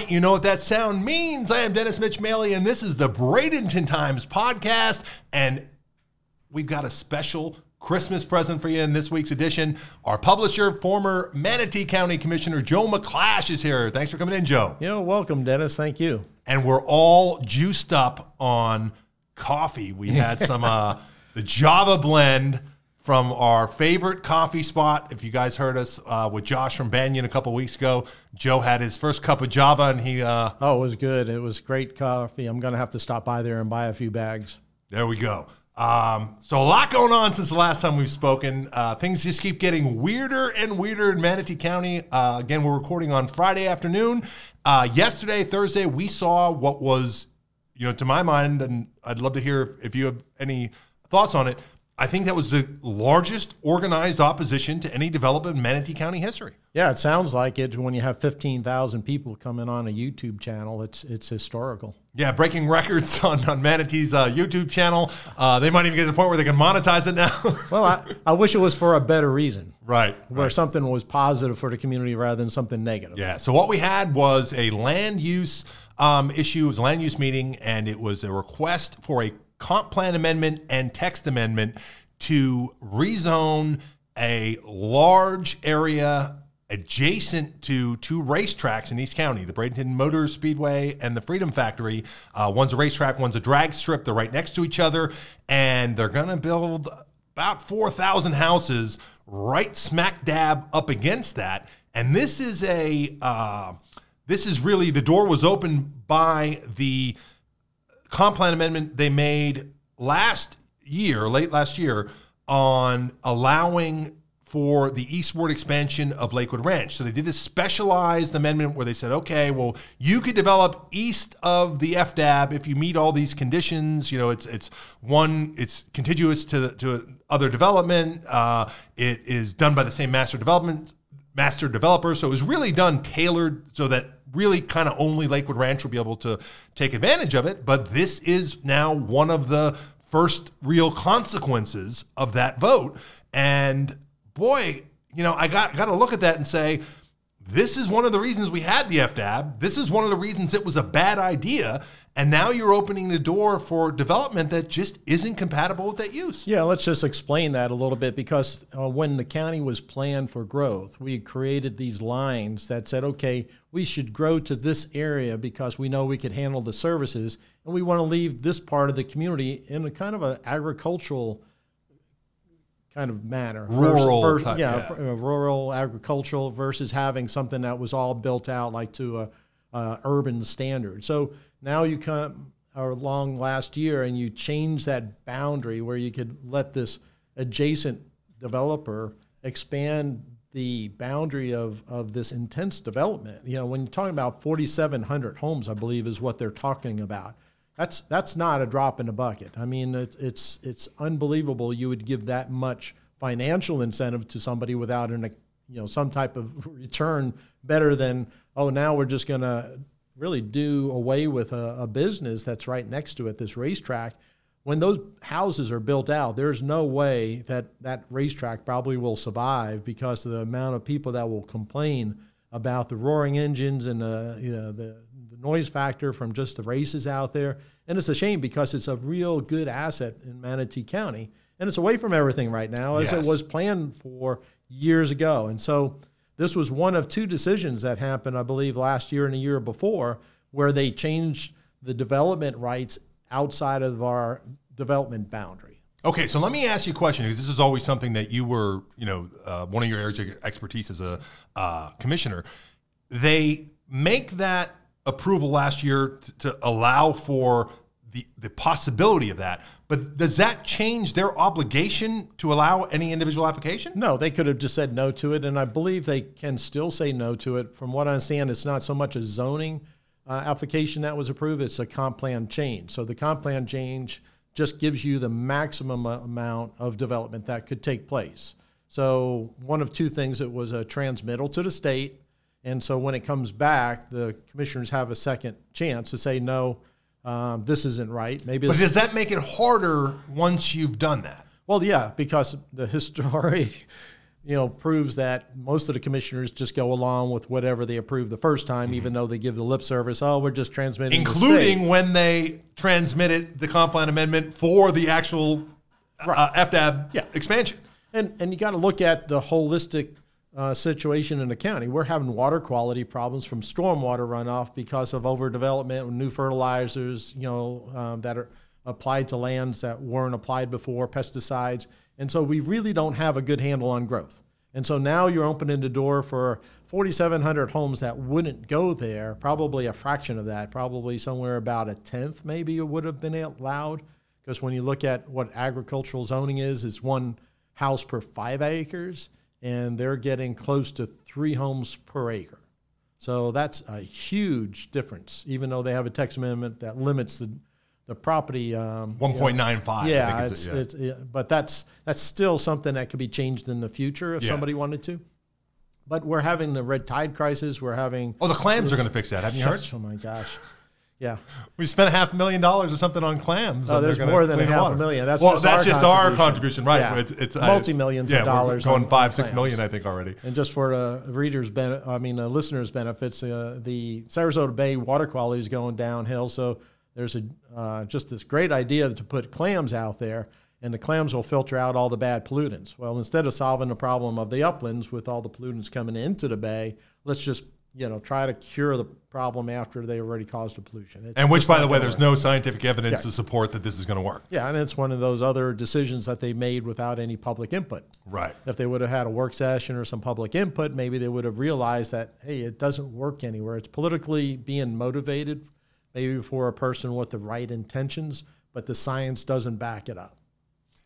right, you know what that sound means. I am Dennis Mitch Maley, and this is the Bradenton Times podcast. And we've got a special Christmas present for you in this week's edition. Our publisher, former Manatee County Commissioner Joe McClash, is here. Thanks for coming in, Joe. You know, welcome, Dennis. Thank you. And we're all juiced up on coffee. We had some uh, the Java blend from our favorite coffee spot. If you guys heard us uh, with Josh from Banyan a couple weeks ago, Joe had his first cup of Java, and he. Uh, oh, it was good. It was great coffee. I'm going to have to stop by there and buy a few bags. There we go. Um, so a lot going on since the last time we've spoken. Uh, things just keep getting weirder and weirder in Manatee County. Uh, again, we're recording on Friday afternoon. Uh, yesterday, Thursday, we saw what was, you know, to my mind, and I'd love to hear if you have any thoughts on it. I think that was the largest organized opposition to any development in Manatee County history. Yeah, it sounds like it. When you have fifteen thousand people coming on a YouTube channel, it's it's historical. Yeah, breaking records on, on Manatee's uh, YouTube channel. Uh, they might even get to the point where they can monetize it now. well, I, I wish it was for a better reason. Right. Where right. something was positive for the community rather than something negative. Yeah. So what we had was a land use um, issue. It was a land use meeting, and it was a request for a comp plan amendment and text amendment to rezone a large area adjacent to two racetracks in East County, the Bradenton Motor Speedway and the Freedom Factory. Uh, one's a racetrack, one's a drag strip. They're right next to each other, and they're going to build about 4,000 houses right smack dab up against that. And this is a, uh, this is really, the door was opened by the comp plan amendment they made last year, late last year, on allowing for the eastward expansion of Lakewood Ranch. So they did a specialized amendment where they said, okay, well, you could develop east of the FDAB if you meet all these conditions. You know, it's it's one, it's contiguous to to other development. Uh, it is done by the same master development master developer. So it was really done tailored so that really kind of only Lakewood Ranch will be able to take advantage of it. But this is now one of the first real consequences of that vote. And boy, you know, I got got to look at that and say, this is one of the reasons we had the FDAB. This is one of the reasons it was a bad idea. And now you're opening the door for development that just isn't compatible with that use. Yeah, let's just explain that a little bit because uh, when the county was planned for growth, we created these lines that said, okay, we should grow to this area because we know we could handle the services, and we want to leave this part of the community in a kind of an agricultural kind of manner. Rural, versus, type, yeah, yeah. Uh, rural agricultural versus having something that was all built out like to a, a urban standard. So now you come along last year and you change that boundary where you could let this adjacent developer expand the boundary of, of this intense development. You know, when you're talking about 4,700 homes, I believe is what they're talking about. That's that's not a drop in the bucket. I mean, it, it's it's unbelievable you would give that much financial incentive to somebody without an you know some type of return better than oh now we're just going to really do away with a, a, business that's right next to it, this racetrack. When those houses are built out, there's no way that that racetrack probably will survive because of the amount of people that will complain about the roaring engines and the, you know, the noise factor from just the races out there. And it's a shame because it's a real good asset in Manatee County. And it's away from everything right now as yes. it was planned for years ago. And so this was one of two decisions that happened, I believe, last year and a year before, where they changed the development rights outside of our development boundary. Okay, so let me ask you a question because this is always something that you were, you know, uh, one of your areas of expertise as a uh, commissioner. They make that approval last year to, to allow for the, the possibility of that. But does that change their obligation to allow any individual application? No, they could have just said no to it, and I believe they can still say no to it. From what I understand, it's not so much a zoning uh, application that was approved; it's a comp plan change. So the comp plan change just gives you the maximum amount of development that could take place. So one of two things: it was a transmittal to the state and so when it comes back, the commissioners have a second chance to say, no, um, this isn't right. Maybe. But does that make it harder once you've done that? Well, yeah, because the history, you know, proves that most of the commissioners just go along with whatever they approve the first time, even though they give the lip service. Oh, we're just transmitting, the including when they transmitted the comp plan amendment for the actual uh, FDAB Yeah. expansion. And and you got to look at the holistic uh, situation in the county. We're having water quality problems from stormwater runoff because of overdevelopment, new fertilizers, you know, um, that are applied to lands that weren't applied before, pesticides, and so we really don't have a good handle on growth. And so now you're opening the door for 4,700 homes that wouldn't go there. Probably a fraction of that, probably somewhere about a tenth, maybe it would have been allowed. Because when you look at what agricultural zoning is, it's one house per five acres, and they're getting close to three homes per acre. So that's a huge difference, even though they have a text amendment that limits the, the property. Um, One point nine five. yeah, it's, it's, yeah, but that's that's still something that could be changed in the future if Yeah. somebody wanted to. But we're having the red tide crisis. We're having Oh, the clams are going to fix that. Haven't you heard? oh my gosh, yeah. We spent a half a million dollars or something on clams. Oh, there's more than a half a million. That's well, just that's our just our contribution. contribution, right? Yeah. It's, it's uh, Multi-millions of yeah, we're dollars going on- five, six clams. million, I think, already. And just for the readers' benefit, I mean, the listeners' benefits, uh, the Sarasota Bay water quality is going downhill. So there's a uh, just this great idea to put clams out there, and the clams will filter out all the bad pollutants. Well, instead of solving the problem of the uplands with all the pollutants coming into the bay, let's just you know try to cure the problem after they already caused the pollution. It's And which, by the way, there's work. no scientific evidence Yeah. to support that this is going to work. yeah, and it's one of those other decisions that they made without any public input. Right. If they would have had a work session or some public input, maybe they would have realized that, hey, it doesn't work anywhere. It's politically being motivated, maybe for a person with the right intentions, but the science doesn't back it up.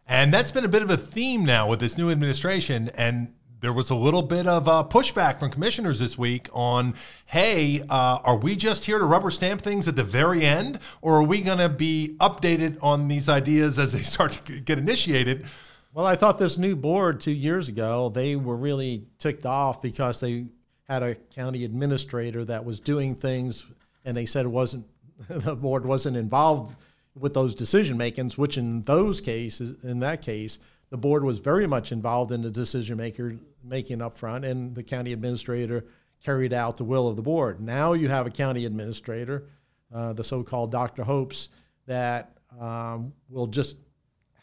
And that's been a bit of a theme now with this new administration. And there was a little bit of uh, pushback from commissioners this week on, hey, uh, are we just here to rubber stamp things at the very end, or are we going to be updated on these ideas as they start to get initiated? Well, I thought this new board two years ago, they were really ticked off because they had a county administrator that was doing things and they said it wasn't, the board wasn't involved with those decision makings, which in those cases, in that case, the board was very much involved in the decision maker making up front and the county administrator carried out the will of the board. Now you have a county administrator, uh, the so-called Dr. Hopes, that um, will just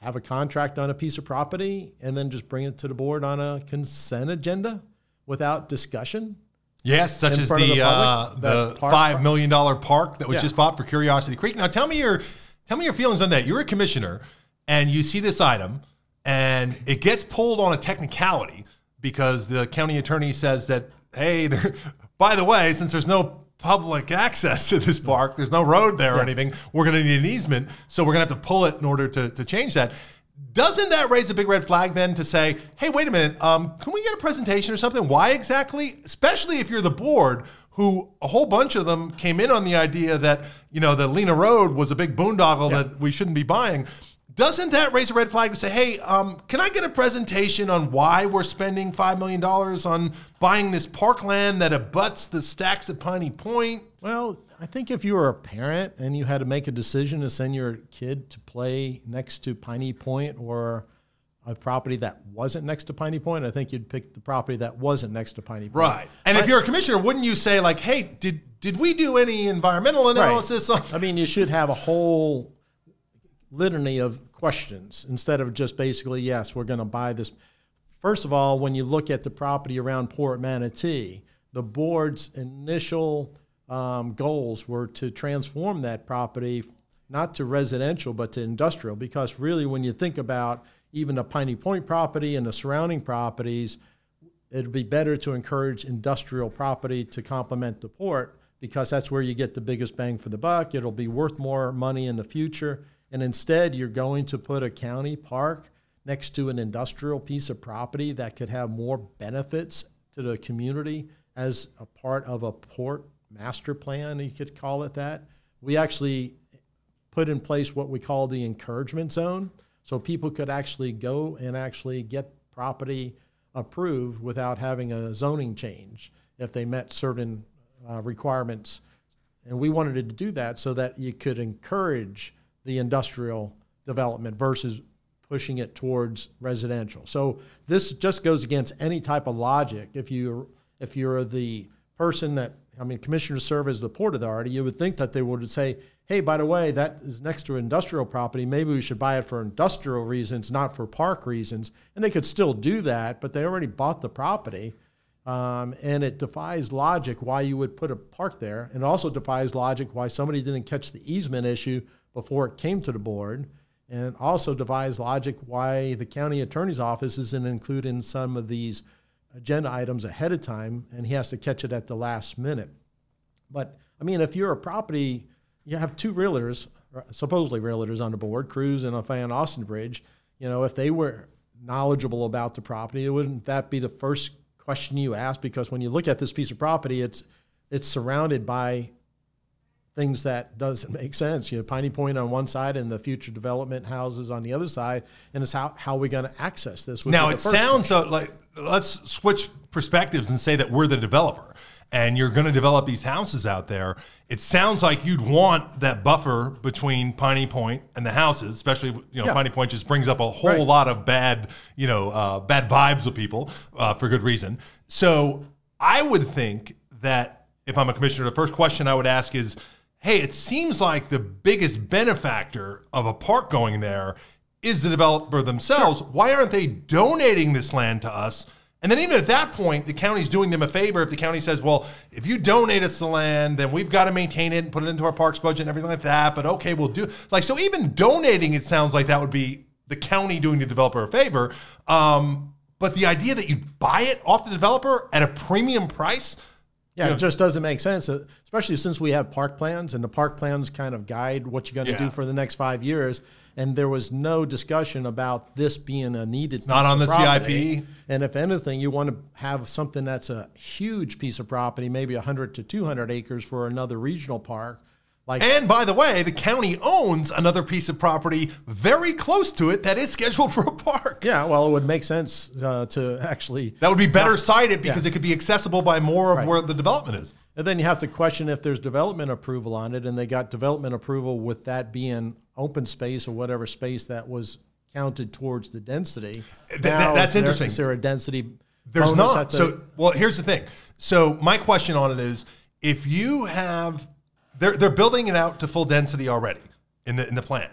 have a contract on a piece of property and then just bring it to the board on a consent agenda without discussion. Yes, such as the the uh, the five million dollar park that was Yeah. just bought for Curiosity Creek. Now, tell me your tell me your feelings on that. You're a commissioner, and you see this item, and it gets pulled on a technicality because the county attorney says that hey, there, by the way, since there's no public access to this park, there's no road there or anything, we're going to need an easement, so we're going to have to pull it in order to to change that. Doesn't that raise a big red flag then to say, hey, wait a minute, um, can we get a presentation or something? Why exactly? Especially if you're the board, who a whole bunch of them came in on the idea that, you know, the Lena Road was a big boondoggle that we shouldn't be buying. Doesn't that raise a red flag to say, hey, um, can I get a presentation on why we're spending $5 million on buying this parkland that abuts the stacks at Piney Point? Well, I think if you were a parent and you had to make a decision to send your kid to play next to Piney Point or a property that wasn't next to Piney Point, I think you'd pick the property that wasn't next to Piney Point. Right. And if you're a commissioner, wouldn't you say, like, hey, did, did we do any environmental analysis on I mean, you should have a whole litany of questions instead of just basically, yes, we're going to buy this. First of all, when you look at the property around Port Manatee, the board's initial um, goals were to transform that property not to residential but to industrial because really when you think about even the Piney Point property and the surrounding properties, it'd be better to encourage industrial property to complement the port because that's where you get the biggest bang for the buck. It'll be worth more money in the future. And instead, you're going to put a county park next to an industrial piece of property that could have more benefits to the community as a part of a port master plan, you could call it that. We actually put in place what we call the encouragement zone. So people could actually go and actually get property approved without having a zoning change if they met certain uh, requirements. And we wanted to do that so that you could encourage the industrial development versus pushing it towards residential. So this just goes against any type of logic. If you if you're the person that I mean, commissioners serve as the port authority, you would think that they would say, hey, by the way, that is next to industrial property. Maybe we should buy it for industrial reasons, not for park reasons. And they could still do that, but they already bought the property. Um, and it defies logic why you would put a park there. And also defies logic why somebody didn't catch the easement issue before it came to the board. And also defies logic why the county attorney's office isn't included in some of these agenda items ahead of time and he has to catch it at the last minute. But I mean, if you're a property, you have two realtors, uh, supposedly realtors on the board, Kruse and Van Ostenbridge. You know, if they were knowledgeable about the property, wouldn't that be the first question you ask? Because when you look at this piece of property, it's it's surrounded by things that doesn't make sense. You know, Piney Point on one side and the future development houses on the other side, and it's how how are we going to access this? Now it sounds so like let's switch perspectives and say that we're the developer and you're going to develop these houses out there. It sounds like you'd want that buffer between Piney Point and the houses, especially you know yeah. Piney Point just brings up a whole right. lot of bad you know uh, bad vibes with people uh, for good reason. So I would think that if I'm a commissioner, the first question I would ask is hey, it seems like the biggest benefactor of a park going there is the developer themselves. Sure. Why aren't they donating this land to us? And then even at that point, the county's doing them a favor if the county says, well, if you donate us the land, then we've got to maintain it and put it into our parks budget and everything like that. But okay, we'll do like so even donating it sounds like that would be the county doing the developer a favor. Um, but the idea that you buy it off the developer at a premium price, yeah, it just doesn't make sense, uh, especially since we have park plans and the park plans kind of guide what you're going to yeah. do for the next five years. And there was no discussion about this being a needed. Not on the property. CIP. And if anything, you want to have something that's a huge piece of property, maybe 100 to 200 acres for another regional park like, and by the way, the county owns another piece of property very close to it that is scheduled for a park. Yeah, well, it would make sense uh, to actually. That would be better not, sited because yeah. it could be accessible by more of right. where the development is. And then you have to question if there's development approval on it, and they got development approval with that being open space or whatever space that was counted towards the density. Th- now, that's there, interesting. Is there a density? There's not. The, so, well, here's the thing. So, my question on it is if you have they're they're building it out to full density already in the in the plan,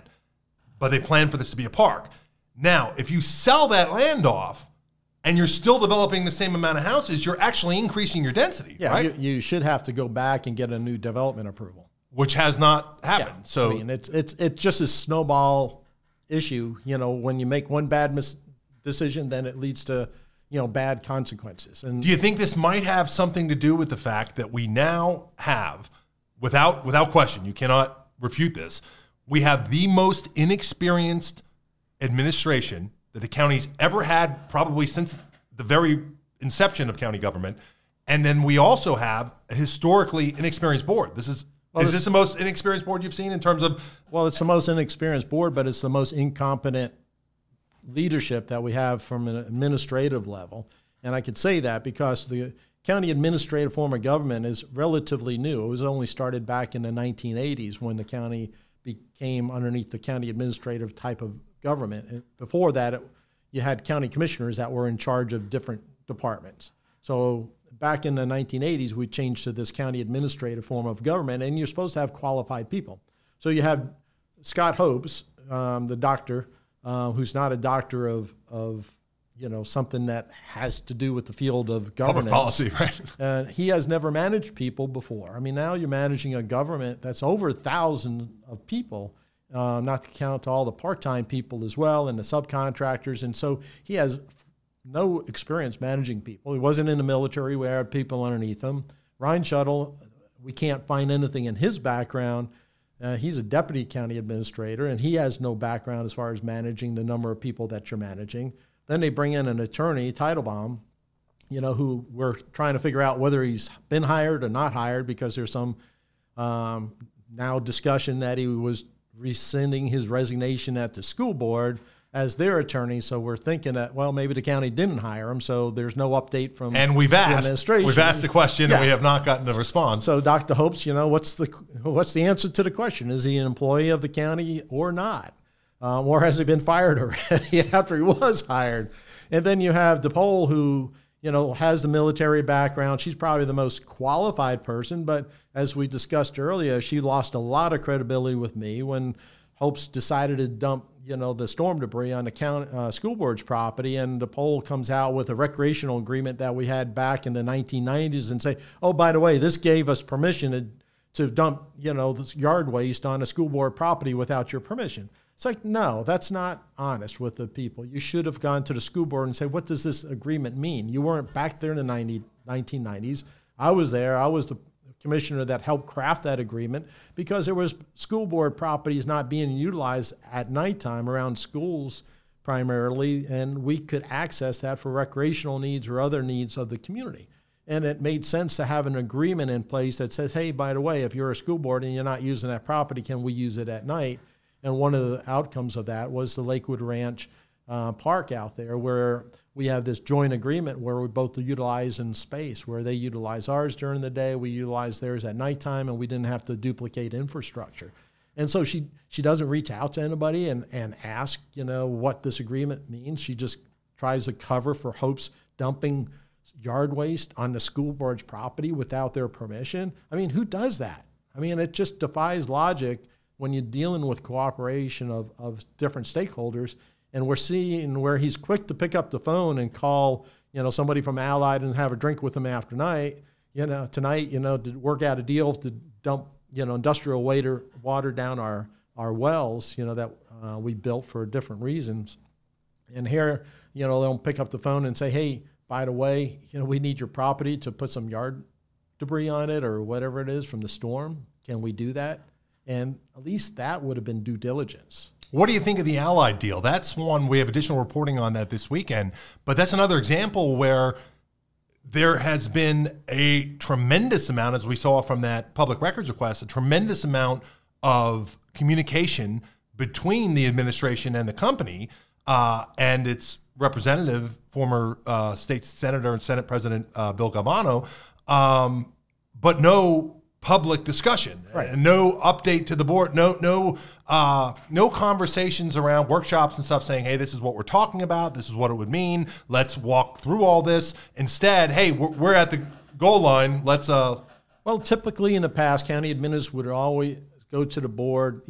but they plan for this to be a park. Now, if you sell that land off and you're still developing the same amount of houses, you're actually increasing your density. Yeah, right? you, you should have to go back and get a new development approval, which has not happened. Yeah. So I mean, it's it's it's just a snowball issue. You know, when you make one bad mis- decision, then it leads to you know bad consequences. And do you think this might have something to do with the fact that we now have without without question, you cannot refute this. We have the most inexperienced administration that the county's ever had, probably since the very inception of county government. And then we also have a historically inexperienced board. This is well, is this the most inexperienced board you've seen in terms of? Well, it's the most inexperienced board, but it's the most incompetent leadership that we have from an administrative level. And I could say that because the county administrative form of government is relatively new. It was only started back in the 1980s when the county became underneath the county administrative type of government. And Before that, it, you had county commissioners that were in charge of different departments. So back in the 1980s, we changed to this county administrative form of government, and you're supposed to have qualified people. So you have Scott Hopes, um, the doctor, uh, who's not a doctor of, of you know something that has to do with the field of. Public policy, right? And he has never managed people before. I mean, now you're managing a government that's over a thousand of people, uh, not to count all the part-time people as well and the subcontractors. And so he has no experience managing people. He wasn't in the military; we had people underneath him. Ryan Shuttle, we can't find anything in his background. Uh, he's a deputy county administrator, and he has no background as far as managing the number of people that you're managing. Then they bring in an attorney, Teitelbaum, you know, who we're trying to figure out whether he's been hired or not hired because there's some um, now discussion that he was rescinding his resignation at the school board as their attorney. So we're thinking that well, maybe the county didn't hire him, so there's no update from and we've asked we've asked the question yeah. and we have not gotten a response. So Dr. Hopes, you know, what's the what's the answer to the question? Is he an employee of the county or not? Um, or has he been fired already after he was hired? And then you have De Pol, who you know has the military background. She's probably the most qualified person, but as we discussed earlier, she lost a lot of credibility with me when Hopes decided to dump you know the storm debris on the county, uh, school board's property, and De Pol comes out with a recreational agreement that we had back in the 1990s, and say, oh, by the way, this gave us permission to to dump you know yard waste on a school board property without your permission. It's like, no, that's not honest with the people. You should have gone to the school board and said, what does this agreement mean? You weren't back there in the 90, 1990s. I was there. I was the commissioner that helped craft that agreement because there was school board properties not being utilized at nighttime around schools primarily, and we could access that for recreational needs or other needs of the community. And it made sense to have an agreement in place that says, hey, by the way, if you're a school board and you're not using that property, can we use it at night? And one of the outcomes of that was the Lakewood Ranch uh, Park out there, where we have this joint agreement where we both utilize in space, where they utilize ours during the day, we utilize theirs at nighttime, and we didn't have to duplicate infrastructure. And so she she doesn't reach out to anybody and, and ask, you know, what this agreement means. She just tries to cover for hopes dumping yard waste on the school board's property without their permission. I mean, who does that? I mean, it just defies logic when you're dealing with cooperation of, of different stakeholders. And we're seeing where he's quick to pick up the phone and call, you know, somebody from Allied and have a drink with them after night, you know, tonight, you know, to work out a deal to dump, you know, industrial water, water down our, our wells, you know, that uh, we built for different reasons. And here, you know, they'll pick up the phone and say, hey, by the way, you know, we need your property to put some yard debris on it or whatever it is from the storm. Can we do that? And at least that would have been due diligence. What do you think of the Allied deal? That's one we have additional reporting on that this weekend, but that's another example where there has been a tremendous amount, as we saw from that public records request, a tremendous amount of communication between the administration and the company uh, and its representative, former uh, state senator and Senate President uh, Bill Galvano, um, but no public discussion. Right. and no update to the board no no uh, no conversations around workshops and stuff saying hey this is what we're talking about. This is what it would mean. Let's walk through all this. Instead hey we're, we're at the goal line. Let's uh well typically in the past county administrators would always go to the board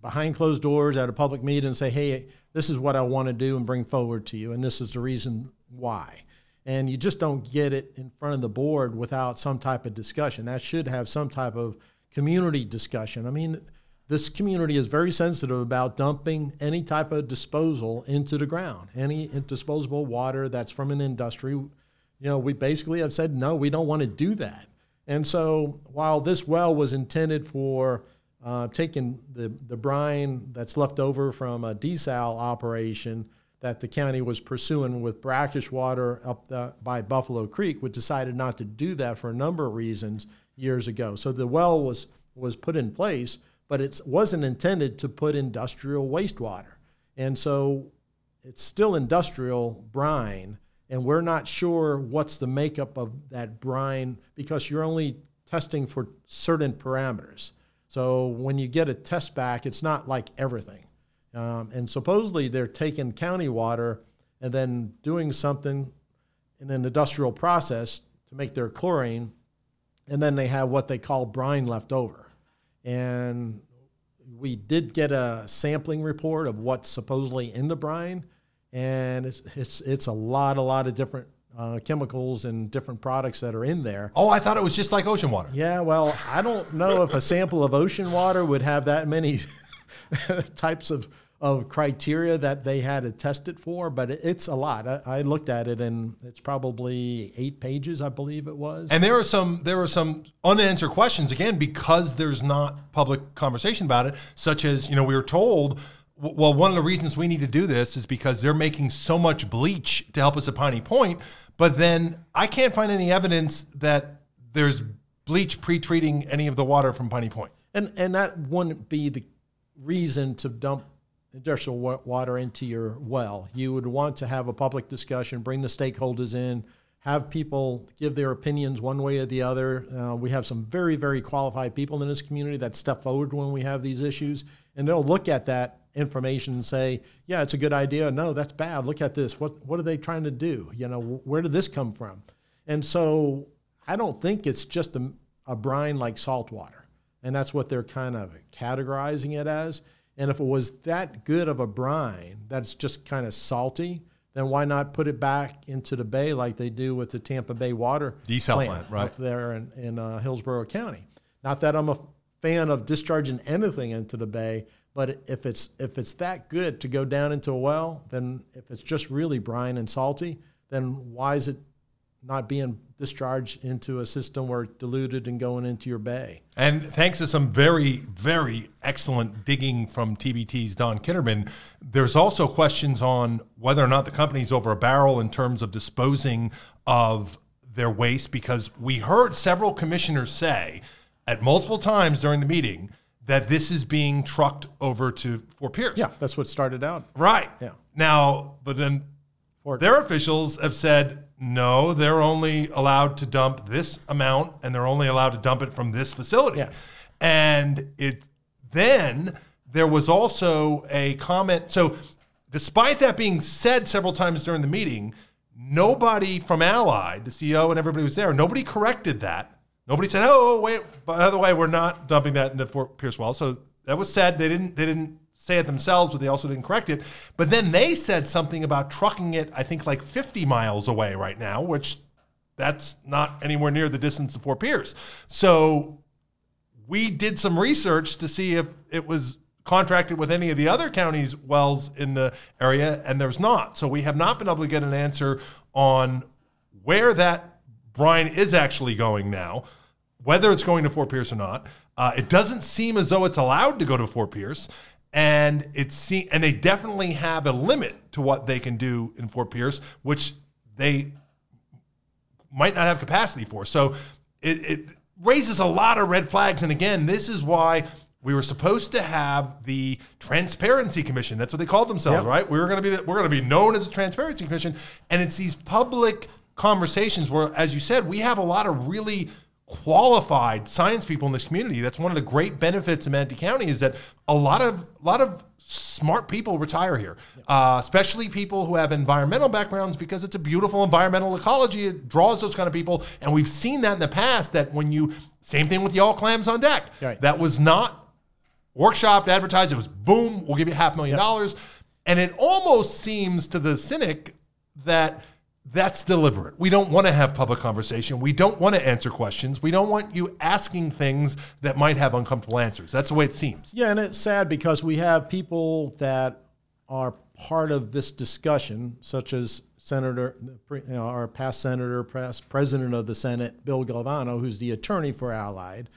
behind closed doors at a public meeting and say hey this is what i want to do and bring forward to you and this is the reason why and you just don't get it in front of the board without some type of discussion. That should have some type of community discussion. I mean, this community is very sensitive about dumping any type of disposal into the ground, any disposable water that's from an industry. You know, we basically have said no, we don't want to do that. And so, while this well was intended for uh, taking the the brine that's left over from a desal operation that the county was pursuing with brackish water up the, by Buffalo Creek, which decided not to do that for a number of reasons years ago. So the well was was put in place, but it wasn't intended to put industrial wastewater, and so it's still industrial brine, and we're not sure what's the makeup of that brine because you're only testing for certain parameters. So when you get a test back, it's not like everything. Um, and supposedly they're taking county water and then doing something in an industrial process to make their chlorine, and then they have what they call brine left over. And we did get a sampling report of what's supposedly in the brine, and it's it's, it's a lot, a lot of different uh, chemicals and different products that are in there. Oh, I thought it was just like ocean water. Yeah, well, I don't know if a sample of ocean water would have that many types of of criteria that they had to test it for, but it's a lot. I, I, looked at it and it's probably eight pages, I believe it was. And there are some there are some unanswered questions again because there's not public conversation about it, such as you know we were told. Well, one of the reasons we need to do this is because they're making so much bleach to help us at Piney Point, but then I can't find any evidence that there's bleach pre-treating any of the water from Piney Point. And and that wouldn't be the reason to dump industrial water into your well. You would want to have a public discussion, bring the stakeholders in, have people give their opinions one way or the other. Uh, we have some very, very qualified people in this community that step forward when we have these issues, and they'll look at that information and say, "Yeah, it's a good idea." No, that's bad. Look at this. What what are they trying to do? You know, where did this come from? And so I don't think it's just a, a brine like salt water, and that's what they're kind of categorizing it as. And if it was that good of a brine that's just kind of salty, then why not put it back into the bay like they do with the Tampa Bay water Desal plant, right. up there in, in uh, Hillsborough County? Not that I'm a fan of discharging anything into the bay, but if it's if it's that good to go down into a well, then if it's just really brine and salty, then why is it not being discharged into a system where it's diluted and going into your bay? And thanks to some very, very excellent digging from TBT's Don Kitterman, there's also questions on whether or not the company's over a barrel in terms of disposing of their waste, because we heard several commissioners say at multiple times during the meeting that this is being trucked over to Fort Pierce. Yeah, that's what started out. Right. Yeah. Now, but then Fort- their officials have said no, they're only allowed to dump this amount and they're only allowed to dump it from this facility. Yeah. And it then there was also a comment. So, despite that being said several times during the meeting, nobody from Allied, the CEO and everybody was there, nobody corrected that. Nobody said, "Oh, wait, by the way, we're not dumping that into Fort Pierce Well." So that was said. They didn't. They didn't say it themselves, but they also didn't correct it. But then they said something about trucking it. I think like 50 miles away right now, which that's not anywhere near the distance of Fort Pierce. So we did some research to see if it was contracted with any of the other counties' wells in the area, and there's not. So we have not been able to get an answer on where that brine is actually going now, whether it's going to Fort Pierce or not. Uh, it doesn't seem as though it's allowed to go to Fort Pierce, and it's se- and they definitely have a limit to what they can do in Fort Pierce, which they might not have capacity for. So it, it raises a lot of red flags. And again, this is why we were supposed to have the Transparency Commission. That's what they called themselves, Yep. right? We were going to be the, we're going to be known as a Transparency Commission, and it's these public conversations where, as you said, we have a lot of really qualified science people in this community. That's one of the great benefits of Manatee County is that a lot of a lot of smart people retire here, uh, especially people who have environmental backgrounds because it's a beautiful environmental ecology. It draws those kind of people, and we've seen that in the past. That when you same thing with the all clams on deck, Right. that was not workshopped, advertised. It was boom, we'll give you half a million dollars, and it almost seems to the cynic that. That's deliberate. We don't want to have public conversation. We don't want to answer questions. We don't want you asking things that might have uncomfortable answers. That's the way it seems. Yeah, and it's sad because we have people that are part of this discussion, such as Senator, you know, our past senator, past president of the Senate, Bill Galvano, who's the attorney for Allied.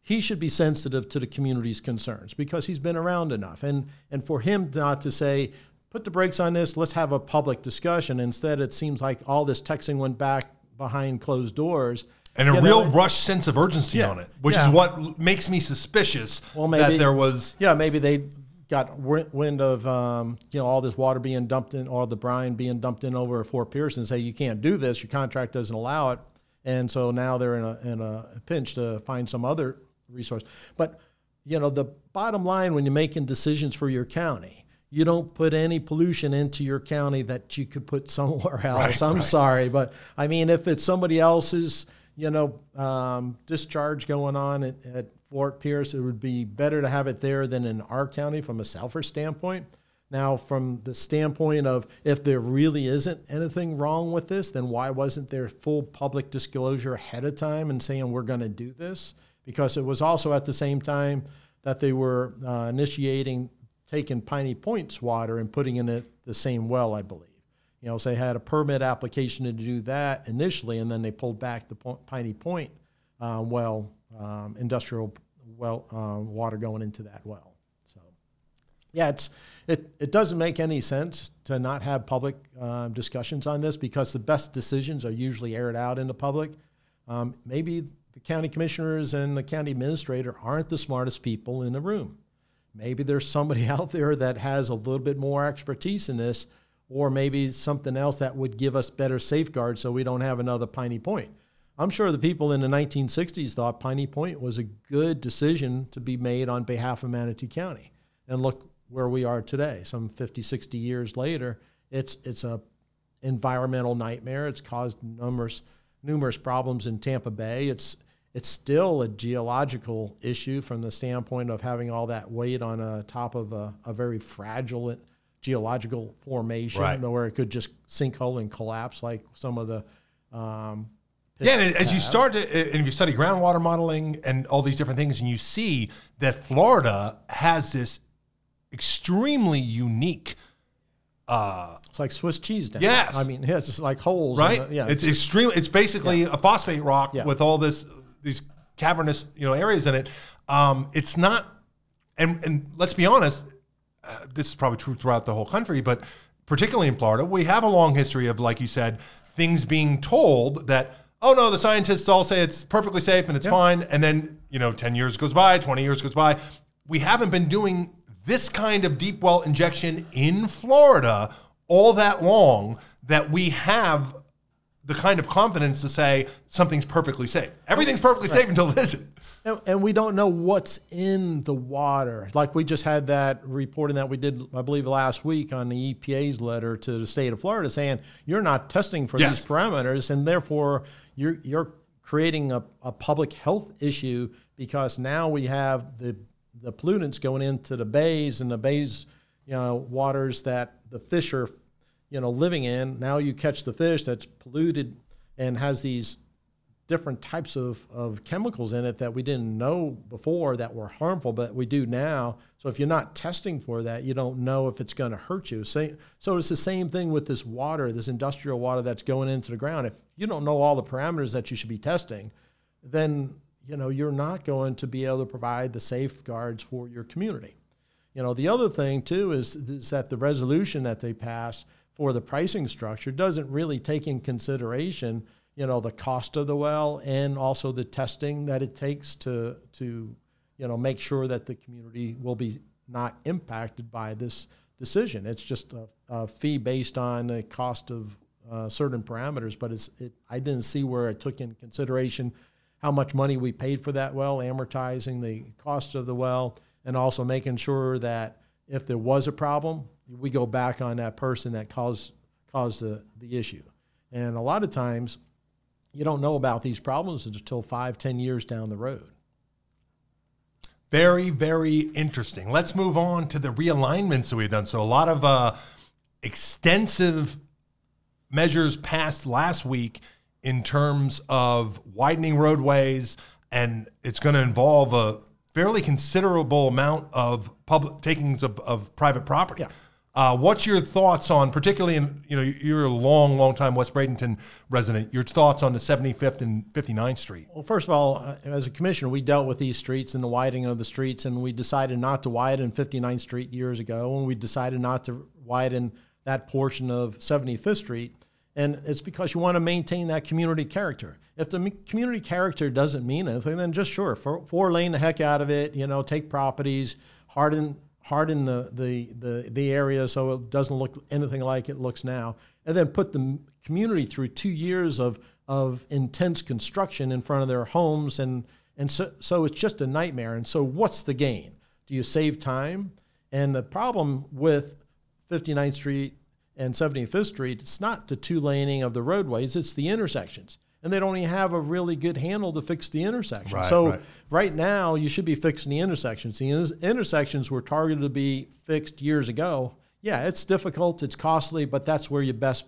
He should be sensitive to the community's concerns because he's been around enough, and and for him not to say. Put the brakes on this. Let's have a public discussion. Instead, it seems like all this texting went back behind closed doors. And a You real know, rush sense of urgency Yeah. on it, which Yeah. is what makes me suspicious Well, that maybe- there was. Yeah, maybe they got wind of um, you know all this water being dumped in, or the brine being dumped in over at Fort Pierce, and say you can't do this. Your contract doesn't allow it, and so now they're in a in a pinch to find some other resource. But you know the bottom line when you're making decisions for your county. You don't put any pollution into your county that you could put somewhere else. I'm sorry, but I mean, if it's somebody else's, you know, um, discharge going on at, at Fort Pierce, it would be better to have it there than in our county from a selfish standpoint. Now, from the standpoint of if there really isn't anything wrong with this, then why wasn't there full public disclosure ahead of time and saying we're going to do this? Because it was also at the same time that they were uh, initiating taking Piney Point's water and putting in it the same well, I believe. You know, so they had a permit application to do that initially, and then they pulled back the Piney Point uh, well, um, industrial well, uh, water going into that well. So, yeah, it's it, it doesn't make any sense to not have public uh, discussions on this because the best decisions are usually aired out in the public. Um, maybe the county commissioners and the county administrator aren't the smartest people in the room. Maybe there's somebody out there that has a little bit more expertise in this, or maybe something else that would give us better safeguards so we don't have another Piney Point. I'm sure the people in the 1960s thought Piney Point was a good decision to be made on behalf of Manatee County. And look where we are today, some 50, 60 years later. It's, it's a environmental nightmare. It's caused numerous, numerous problems in Tampa Bay. It's, it's still a geological issue from the standpoint of having all that weight on a top of a, a very fragile geological formation Right. where it could just sinkhole and collapse like some of the um, Yeah, and as you start to, and if you study groundwater modeling and all these different things, and you see that Florida has this extremely unique, It's like Swiss cheese down Yes. I mean, yeah, it's just like holes. right? the- yeah, it's extremely. It's basically a phosphate rock Yeah. with all this these cavernous you know areas in it. Um, it's not, and and let's be honest, uh, this is probably true throughout the whole country, but particularly in Florida, we have a long history of, like you said, things being told that, oh no, the scientists all say it's perfectly safe and it's fine. And then, you know, 10 years goes by, 20 years goes by. We haven't been doing this kind of deep well injection in Florida all that long that we have the kind of confidence to say something's perfectly safe. Everything's perfectly safe until it isn't. And, and we don't know what's in the water. Like we just had that reporting that we did, I believe, last week on the EPA's letter to the state of Florida saying you're not testing for Yes. these parameters, and therefore you're you're creating a, a public health issue because now we have the the pollutants going into the bays and the bays, you know, waters that the fish are, you know, living in. Now you catch the fish that's polluted and has these different types of, of chemicals in it that we didn't know before that were harmful, but we do now. So if you're not testing for that, you don't know if it's going to hurt you. So it's the same thing with this water, this industrial water that's going into the ground. If you don't know all the parameters that you should be testing, then you know you're not going to be able to provide the safeguards for your community. You know, the other thing too is, is that the resolution that they passed for the pricing structure doesn't really take in consideration, you know, the cost of the well and also the testing that it takes to to, you know, make sure that the community will be not impacted by this decision. It's just a, a fee based on the cost of uh, certain parameters, but it's it, I didn't see where it took in consideration how much money we paid for that well, amortizing the cost of the well, and also making sure that if there was a problem, we go back on that person that caused caused the, the issue. And a lot of times, you don't know about these problems until five, ten years down the road. Very, very interesting. Let's move on to the realignments that we've done. So, a lot of uh, extensive measures passed last week in terms of widening roadways, and it's going to involve a fairly considerable amount of public takings of, of private property. Yeah. Uh, what's your thoughts on, particularly in you know you're a long, long time West Bradenton resident. Your thoughts on the 75th and 59th Street? Well, first of all, uh, as a commissioner, we dealt with these streets and the widening of the streets, and we decided not to widen 59th Street years ago, and we decided not to widen that portion of 75th Street. And it's because you want to maintain that community character. If the community character doesn't mean anything, then just sure, four, four lane the heck out of it. You know, take properties, harden harden the, the the the area so it doesn't look anything like it looks now, and then put the community through two years of of intense construction in front of their homes, and and so so it's just a nightmare. And so, what's the gain? Do you save time? And the problem with 59th Street and 75th Street, it's not the two laning of the roadways, it's the intersections. And they don't even have a really good handle to fix the intersection. Right, so right. right now, you should be fixing the intersections. The intersections were targeted to be fixed years ago. Yeah, it's difficult, it's costly, but that's where your best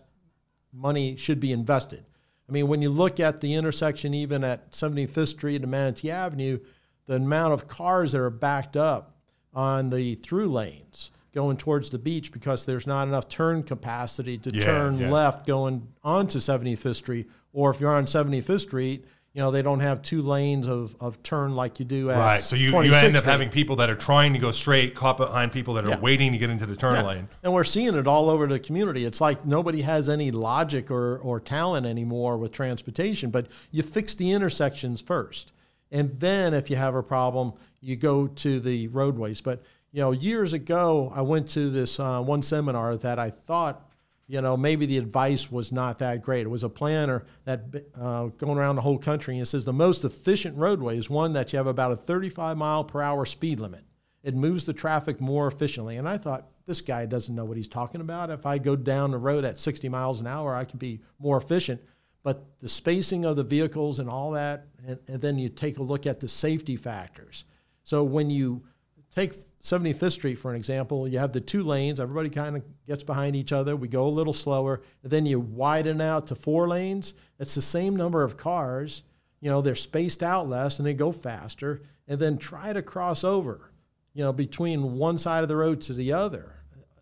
money should be invested. I mean, when you look at the intersection, even at 75th Street and Manatee Avenue, the amount of cars that are backed up on the through lanes going towards the beach because there's not enough turn capacity to Yeah, turn yeah. left going onto 75th Street. Or if you're on 75th Street, you know, they don't have two lanes of, of turn like you do at Right. So you, you end up Street. having people that are trying to go straight, caught behind people that are Yeah. waiting to get into the turn lane. And we're seeing it all over the community. It's like nobody has any logic or, or talent anymore with transportation, but you fix the intersections first. And then if you have a problem, you go to the roadways. But, you know, years ago, I went to this uh, one seminar that I thought you know, maybe the advice was not that great. It was a planner that uh, going around the whole country and it says the most efficient roadway is one that you have about a 35 mile per hour speed limit. It moves the traffic more efficiently. And I thought, this guy doesn't know what he's talking about. If I go down the road at 60 miles an hour, I can be more efficient. But the spacing of the vehicles and all that, and, and then you take a look at the safety factors. So when you take 75th Street, for an example, you have the two lanes. Everybody kind of gets behind each other. We go a little slower. And then you widen out to four lanes. It's the same number of cars. You know, they're spaced out less and they go faster. And then try to cross over, you know, between one side of the road to the other.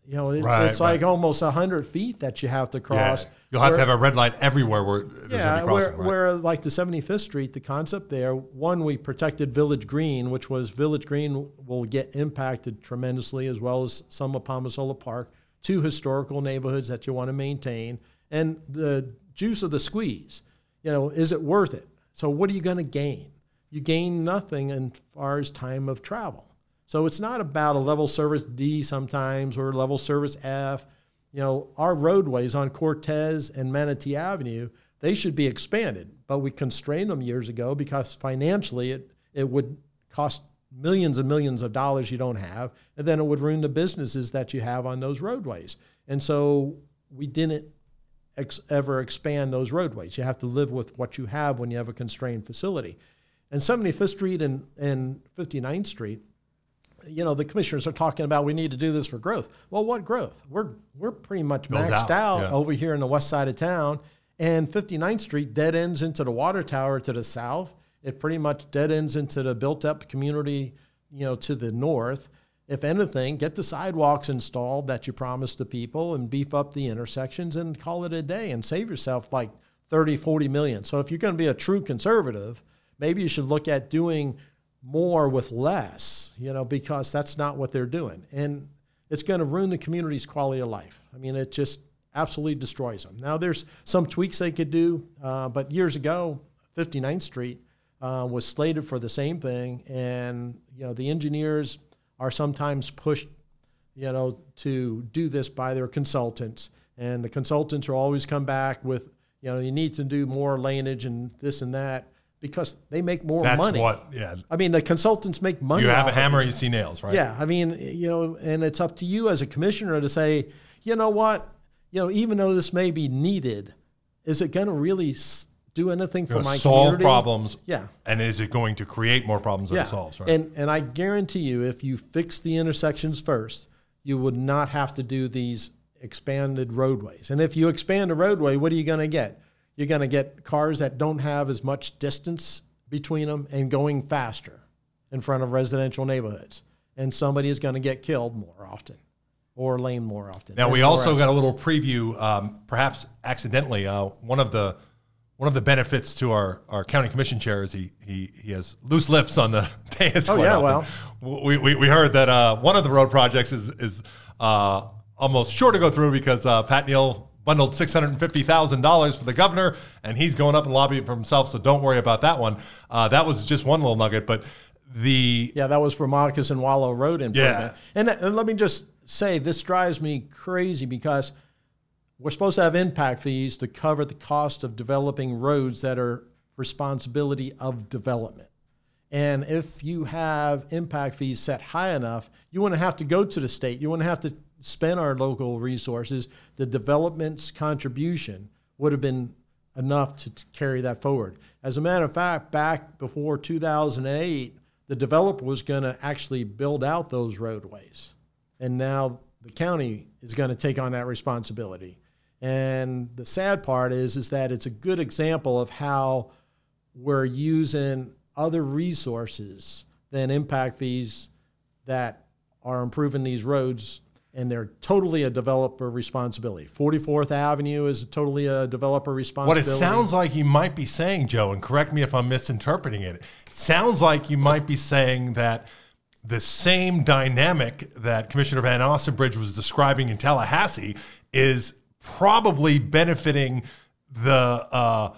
You know, it's, Right, it's like right. almost 100 feet that you have to Yeah. cross. You'll have to have a red light everywhere where there's yeah, any where, right? where like the 75th Street, the concept there, one, we protected Village Green, which was Village Green will get impacted tremendously, as well as some of Palma Sola Park, two historical neighborhoods that you want to maintain. And the juice of the squeeze, you know, is it worth it? So what are you going to gain? You gain nothing as far as time of travel. So it's not about a level service D sometimes or level service F you know, our roadways on Cortez and Manatee Avenue, they should be expanded, but we constrained them years ago because financially it, it would cost millions and millions of dollars you don't have, and then it would ruin the businesses that you have on those roadways. And so we didn't ex- ever expand those roadways. You have to live with what you have when you have a constrained facility. And 75th Street and, and 59th Street, you know, the commissioners are talking about we need to do this for growth. Well, what growth? We're we're pretty much Goes maxed out, out, yeah. over here in the west side of town, and 59th Street dead ends into the water tower to the south. It pretty much dead ends into the built-up community, you know, to the north. If anything, get the sidewalks installed that you promised the people and beef up the intersections and call it a day and save yourself like 30, 40 million. So if you're going to be a true conservative, maybe you should look at doing more with less, you know, because that's not what they're doing. And it's going to ruin the community's quality of life. I mean, it just absolutely destroys them. Now, there's some tweaks they could do, uh, but years ago, 59th Street uh, was slated for the same thing. And, you know, the engineers are sometimes pushed, you know, to do this by their consultants. And the consultants will always come back with, you know, you need to do more laneage and this and that because they make more That's money. what, yeah. I mean, the consultants make money. You have a hammer, you see nails, right? Yeah, I mean, you know, and it's up to you as a commissioner to say, you know what, you know, even though this may be needed, is it going to really do anything for my solve community? problems. Yeah. And is it going to create more problems than Yeah, it solves, right? and and I guarantee you, if you fix the intersections first, you would not have to do these expanded roadways. And if you expand a roadway, what are you going to get? You're going to get cars that don't have as much distance between them and going faster in front of residential neighborhoods. And somebody is going to get killed more often or lame more often. Now we also got a little preview, um, perhaps accidentally. Uh, one of the one of the benefits to our, our county commission chair is he he, he has loose lips on the dais. Oh, yeah, often. we, we, we heard that uh, one of the road projects is is uh, almost sure to go through because uh, Pat Neal bundled six hundred and fifty thousand dollars for the governor, and he's going up and lobbying for himself. So don't worry about that one. Uh, that was just one little nugget, but the Yeah, that was for Moccasin Wallow Road improvement. Yeah. And, and let me just say, this drives me crazy because we're supposed to have impact fees to cover the cost of developing roads that are responsibility of development. And if you have impact fees set high enough, you wouldn't have to go to the state. You wouldn't have to spend our local resources. The development's contribution would have been enough to carry that forward. As a matter of fact, back before 2008, the developer was going to actually build out those roadways. And now the county is going to take on that responsibility. And the sad part is, is that it's a good example of how we're using other resources than impact fees that are improving these roads and they're totally a developer responsibility. 44th Avenue is totally a developer responsibility. What it sounds like you might be saying, Joe, and correct me if I'm misinterpreting it. It sounds like you might be saying that the same dynamic that Commissioner Van Ostenbridge was describing in Tallahassee is probably benefiting the uh,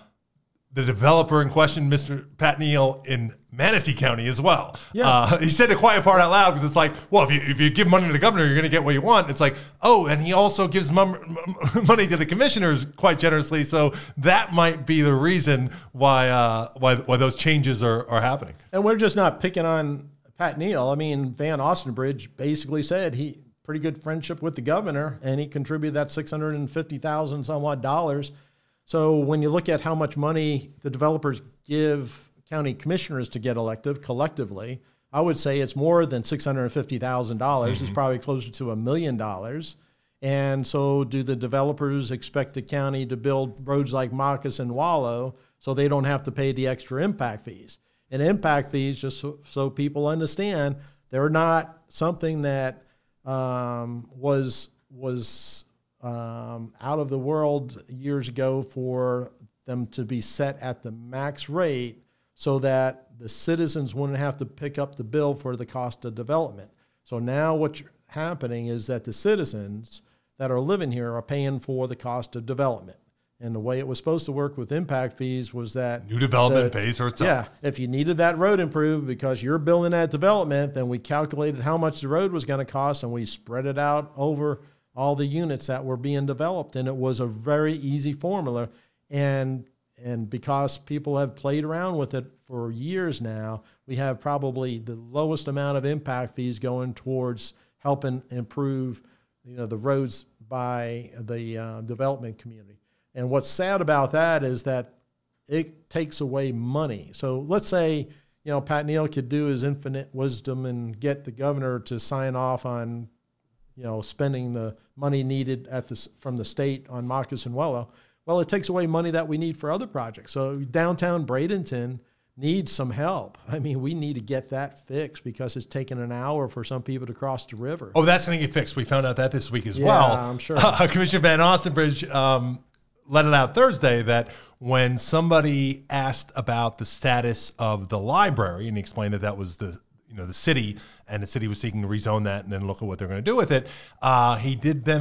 the developer in question, Mr. Pat Neal in Manatee County as well. Yeah. Uh, he said the quiet part out loud because it's like, well, if you, if you give money to the governor, you're going to get what you want. It's like, oh, and he also gives mum, money to the commissioners quite generously. So that might be the reason why uh, why, why those changes are, are happening. And we're just not picking on Pat Neal. I mean, Van Ostenbridge basically said he pretty good friendship with the governor, and he contributed that six hundred and fifty thousand somewhat dollars. So when you look at how much money the developers give county commissioners to get elected collectively, I would say it's more than six hundred and fifty thousand dollars. It's probably closer to a million dollars. And so, do the developers expect the county to build roads like Moccasin Wallow so they don't have to pay the extra impact fees? And impact fees, just so, so people understand, they're not something that um, was was um, out of the world years ago for them to be set at the max rate so that the citizens wouldn't have to pick up the bill for the cost of development. So now what's happening is that the citizens that are living here are paying for the cost of development. And the way it was supposed to work with impact fees was that New development the- pays for itself. yeah, if you needed that road improved because you're building that development, then we calculated how much the road was going to cost and we spread it out over all the units that were being developed and it was a very easy formula and and because people have played around with it for years now, we have probably the lowest amount of impact fees going towards helping improve you know the roads by the uh, development community. And what's sad about that is that it takes away money. So let's say, you know, Pat Neal could do his infinite wisdom and get the governor to sign off on, you know, spending the money needed at the, from the state on Moccasin Wallow. Well, it takes away money that we need for other projects. So downtown Bradenton needs some help. I mean, we need to get that fixed because it's taken an hour for some people to cross the river. Oh, that's going to get fixed. We found out that this week as Yeah, well. I'm sure. Uh, Commissioner Van Ostenbridge um, let it out Thursday that when somebody asked about the status of the library, and he explained that that was the you know the city, and the city was seeking to rezone that, and then look at what they're going to do with it. Uh, he did then,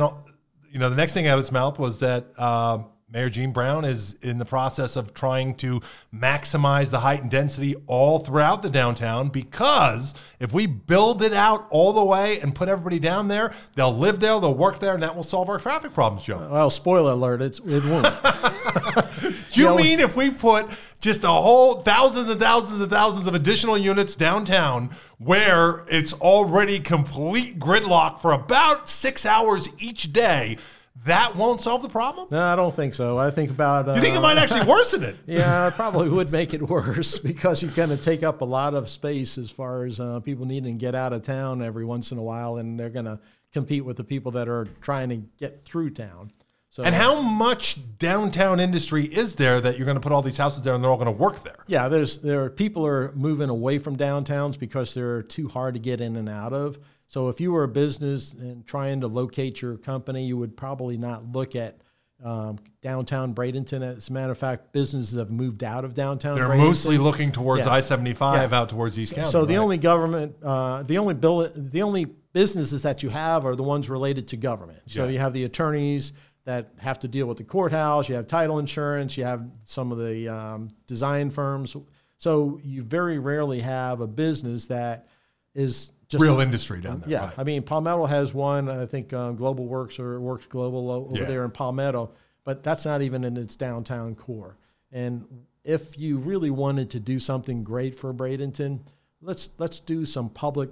you know, the next thing out of his mouth was that. Uh, Mayor Gene Brown is in the process of trying to maximize the height and density all throughout the downtown because if we build it out all the way and put everybody down there, they'll live there, they'll work there, and that will solve our traffic problems, Joe. Well, spoiler alert, it's, it won't. You Yeah, mean if we put just a whole thousands and thousands and thousands of additional units downtown where it's already complete gridlock for about six hours each day, that won't solve the problem? no, I don't think so. I think about. Uh, You think it might actually worsen it? Yeah, it probably would make it worse because you're going to take up a lot of space as far as uh, people needing to get out of town every once in a while, and they're going to compete with the people that are trying to get through town. So, And how much downtown industry is there that you're going to put all these houses there and they're all going to work there? yeah, there's there are people are moving away from downtowns because they're too hard to get in and out of. So if you were a business and trying to locate your company, you would probably not look at um, downtown Bradenton. As a matter of fact, businesses have moved out of downtown. They're Bradenton. mostly looking towards Yeah. I 75 Yeah. out towards East County. So the right? only government, uh, the only bill, the only businesses that you have are the ones related to government. So Yeah. you have the attorneys that have to deal with the courthouse. You have title insurance. You have some of the um, design firms. So you very rarely have a business that is just real industry down there. yeah, right. I mean Palmetto has one. I think um, Global Works or Works Global over Yeah. there in Palmetto, but that's not even in its downtown core. And if you really wanted to do something great for Bradenton, let's let's do some public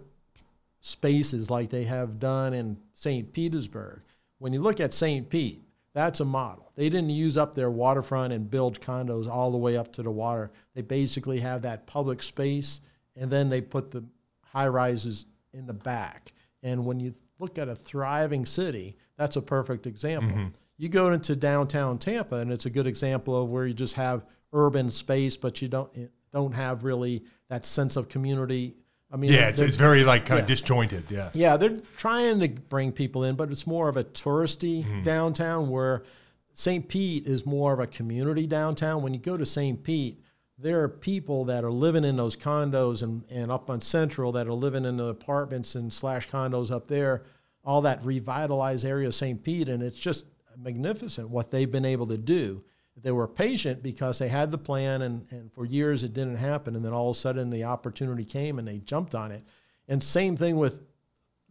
spaces like they have done in St. Petersburg. When you look at St. Pete, that's a model. They didn't use up their waterfront and build condos all the way up to the water. They basically have that public space, and then they put the high rises in the back. And when you look at a thriving city, that's a perfect example. Mm-hmm. You go into downtown Tampa, and it's a good example of where you just have urban space, but you don't eh, don't have really that sense of community. I mean, yeah, it's, it's very like kind yeah. of disjointed. Yeah. yeah, they're trying to bring people in, but it's more of a touristy mm-hmm. downtown where St. Pete is more of a community downtown. When you go to St. Pete, there are people that are living in those condos and, and up on Central that are living in the apartments and slash condos up there, all that revitalized area of St. Pete. And it's just magnificent what they've been able to do. They were patient because they had the plan, and, and for years it didn't happen. And then all of a sudden the opportunity came and they jumped on it. And same thing with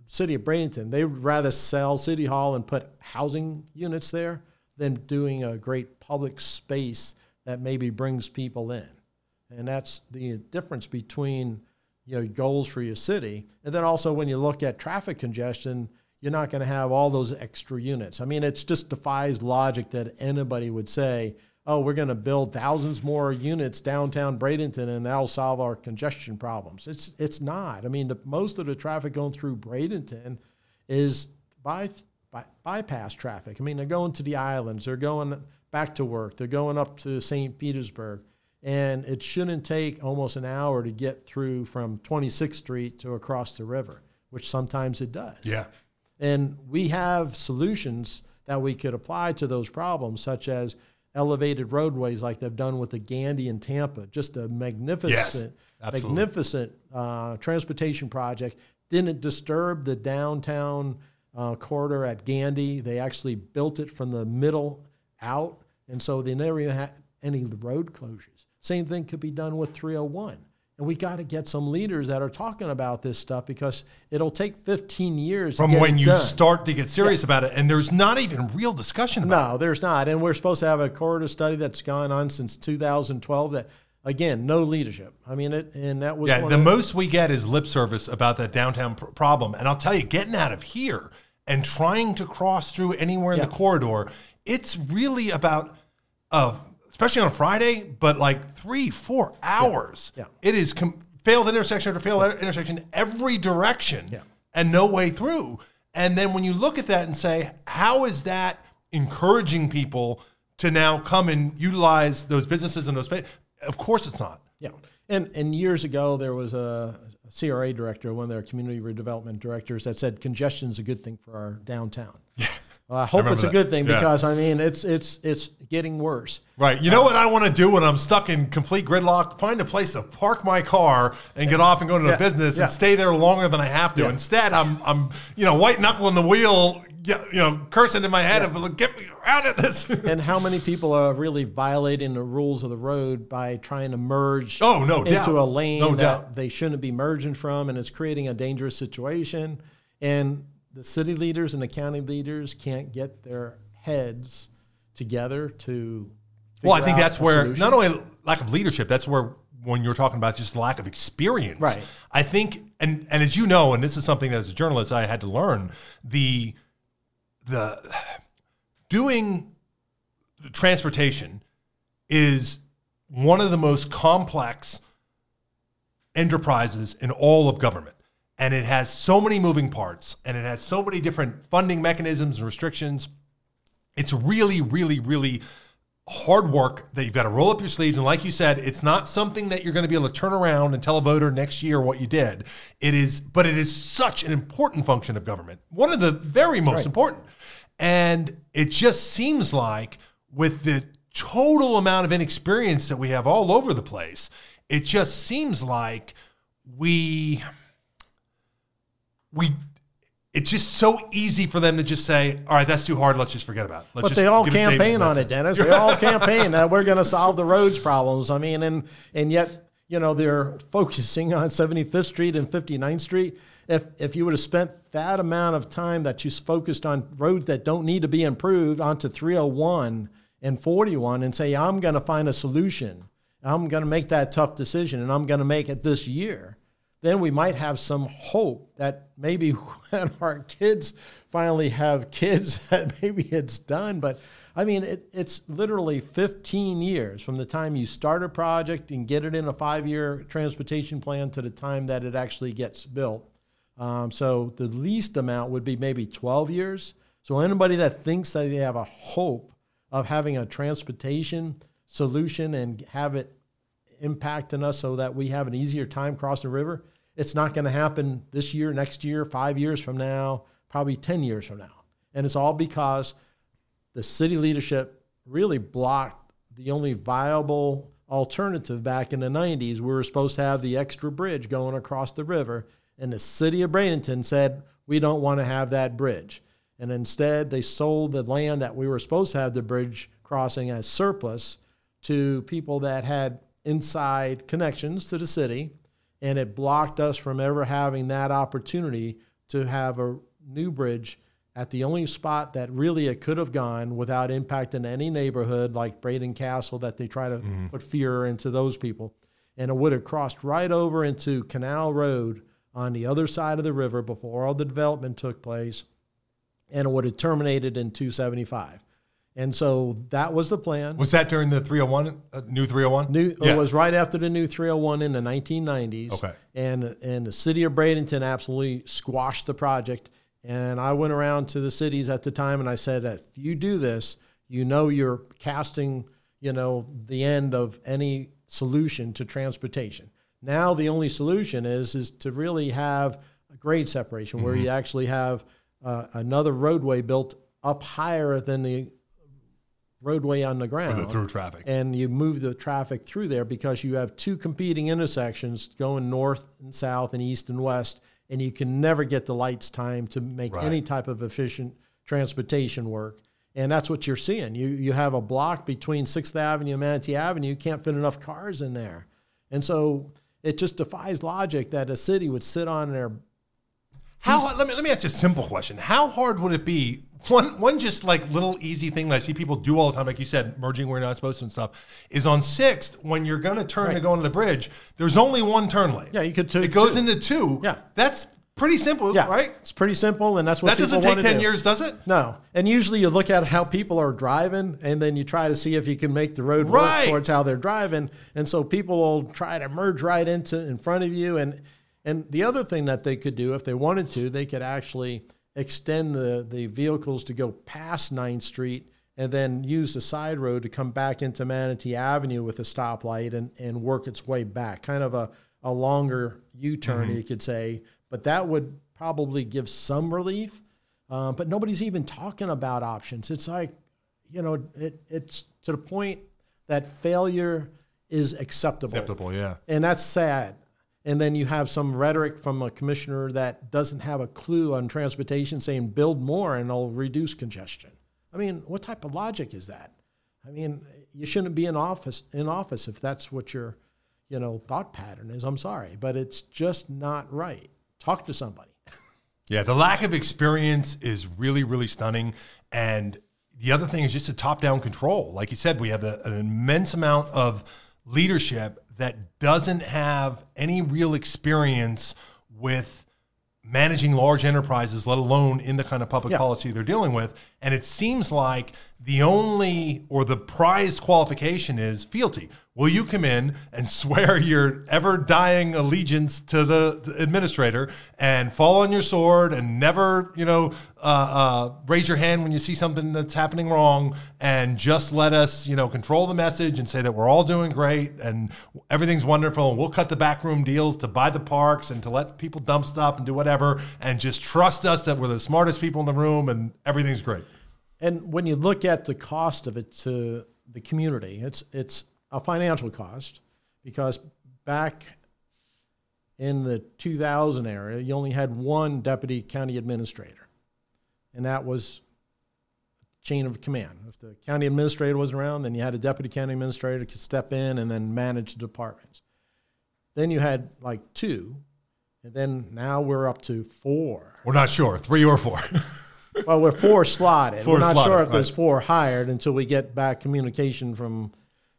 City of Bradenton. They would rather sell City Hall and put housing units there than doing a great public space that maybe brings people in. And that's the difference between you know goals for your city. And then also when you look at traffic congestion, you're not going to have all those extra units. I mean, it just defies logic that anybody would say, "Oh, we're going to build thousands more units downtown Bradenton and that'll solve our congestion problems." It's it's not. I mean, the, most of the traffic going through Bradenton is by, by bypass traffic. I mean, they're going to the islands, they're going back to work, they're going up to St. Petersburg and it shouldn't take almost an hour to get through from 26th Street to across the river, which sometimes it does. Yeah. And we have solutions that we could apply to those problems, such as elevated roadways like they've done with the Gandy in Tampa. Just a magnificent, Yes, magnificent uh, transportation project. Didn't disturb the downtown uh, corridor at Gandy. They actually built it from the middle out, and so they never even had any road closures. Same thing could be done with 301. And we got to get some leaders that are talking about this stuff because it'll take 15 years From when it you done. start to get serious about it, and there's not even real discussion about No, there's not. And we're supposed to have a corridor study that's gone on since 2012 that, again, no leadership. I mean, it, and that was Yeah, the most we get is lip service about that downtown pr- problem. And I'll tell you, getting out of here and trying to cross through anywhere in Yeah. the corridor, it's really about, uh, especially on a Friday, but like three, four hours. Yeah. It is com- failed intersection after failed intersection every direction Yeah. and no way through. And then when you look at that and say, how is that encouraging people to now come and utilize those businesses and those spaces? Of course it's not. Yeah, and and years ago there was a, a CRA director, one of their community redevelopment directors, that said congestion is a good thing for our downtown. Yeah. Well, I hope remember it's a that. good thing Yeah. because I mean it's it's it's getting worse. Right. You know uh, what I want to do when I'm stuck in complete gridlock? Find a place to park my car and get off and go into Yeah. the business Yeah. and stay there longer than I have to. Instead, I'm I'm you know white knuckling the wheel, you know, cursing in my head of get me out of this. And how many people are really violating the rules of the road by trying to merge Oh, no into doubt. a lane No that doubt. they shouldn't be merging from, and it's creating a dangerous situation. And the city leaders and the county leaders can't get their heads together to. well, I think that's where solution. not only lack of leadership, that's where when you're talking about just lack of experience. Right. I think, and and as you know, and this is something that as a journalist I had to learn the the doing transportation is one of the most complex enterprises in all of government. And it has so many moving parts and it has so many different funding mechanisms and restrictions. It's really, really, really hard work that you've got to roll up your sleeves. And like you said, it's not something that you're going to be able to turn around and tell a voter next year what you did. It is, but it is such an important function of government, one of the very most Right. important. And it just seems like with the total amount of inexperience that we have all over the place, it just seems like we we it's just so easy for them to just say, "All right, that's too hard. Let's just forget about it." Let's But they all give a statement, campaign on it, Dennis. They all campaign that we're going to solve the roads problems. I mean, and and yet you know they're focusing on 75th Street and 59th Street. If if you would have spent that amount of time that you focused on roads that don't need to be improved onto 301 and 41 and say I'm going to find a solution, I'm going to make that tough decision, and I'm going to make it this year then we might have some hope that maybe when our kids finally have kids that maybe it's done but i mean it, it's literally 15 years from the time you start a project and get it in a five-year transportation plan to the time that it actually gets built um, so the least amount would be maybe 12 years so anybody that thinks that they have a hope of having a transportation solution and have it impacting us so that we have an easier time crossing the river. It's not going to happen this year, next year, five years from now, probably 10 years from now. And it's all because the city leadership really blocked the only viable alternative back in the 90s. We were supposed to have the extra bridge going across the river, and the city of Bradenton said, we don't want to have that bridge. And instead, they sold the land that we were supposed to have the bridge crossing as surplus to people that had inside connections to the city, and it blocked us from ever having that opportunity to have a new bridge at the only spot that really it could have gone without impacting any neighborhood like Braden Castle that they try to mm-hmm. put fear into those people. And it would have crossed right over into Canal Road on the other side of the river before all the development took place, and it would have terminated in 275. And so that was the plan. Was that during the 301, uh, new 301? New, yeah. It was right after the new 301 in the 1990s. Okay. And, and the city of Bradenton absolutely squashed the project. And I went around to the cities at the time and I said, if you do this, you know you're casting, you know, the end of any solution to transportation. Now the only solution is is to really have a grade separation mm-hmm. where you actually have uh, another roadway built up higher than the roadway on the ground. Through traffic. And you move the traffic through there because you have two competing intersections going north and south and east and west and you can never get the lights time to make right. any type of efficient transportation work. And that's what you're seeing. You you have a block between 6th Avenue and Manatee Avenue. You can't fit enough cars in there. And so it just defies logic that a city would sit on their how let me let me ask you a simple question. How hard would it be one one just like little easy thing that I see people do all the time, like you said, merging where you're not supposed to and stuff, is on sixth when you're going to turn right. to go into the bridge. There's only one turn lane. Yeah, you could. Two, it goes two. into two. Yeah, that's pretty simple. Yeah, right. It's pretty simple, and that's what that doesn't take ten do. years, does it? No. And usually you look at how people are driving, and then you try to see if you can make the road right. work towards how they're driving. And so people will try to merge right into in front of you, and and the other thing that they could do if they wanted to, they could actually extend the, the vehicles to go past 9th Street and then use the side road to come back into Manatee Avenue with a stoplight and, and work its way back. Kind of a, a longer U turn, mm-hmm. you could say. But that would probably give some relief. Uh, but nobody's even talking about options. It's like, you know, it, it's to the point that failure is acceptable. Acceptable, yeah. And that's sad and then you have some rhetoric from a commissioner that doesn't have a clue on transportation saying build more and it'll reduce congestion. I mean, what type of logic is that? I mean, you shouldn't be in office in office if that's what your, you know, thought pattern is. I'm sorry, but it's just not right. Talk to somebody. yeah, the lack of experience is really really stunning and the other thing is just a top-down control. Like you said, we have a, an immense amount of leadership that doesn't have any real experience with managing large enterprises, let alone in the kind of public yeah. policy they're dealing with. And it seems like the only or the prized qualification is fealty. Will you come in and swear your ever dying allegiance to the, the administrator and fall on your sword and never, you know, uh, uh, raise your hand when you see something that's happening wrong and just let us, you know, control the message and say that we're all doing great and everything's wonderful and we'll cut the backroom deals to buy the parks and to let people dump stuff and do whatever and just trust us that we're the smartest people in the room and everything's great. And when you look at the cost of it to the community, it's it's a financial cost because back in the 2000 area, you only had one deputy county administrator, and that was chain of command. If the county administrator wasn't around, then you had a deputy county administrator to step in and then manage the departments. Then you had like two, and then now we're up to four. We're not sure, three or four. well, we're four slotted. Four we're not slotted, sure if right. there's four hired until we get back communication from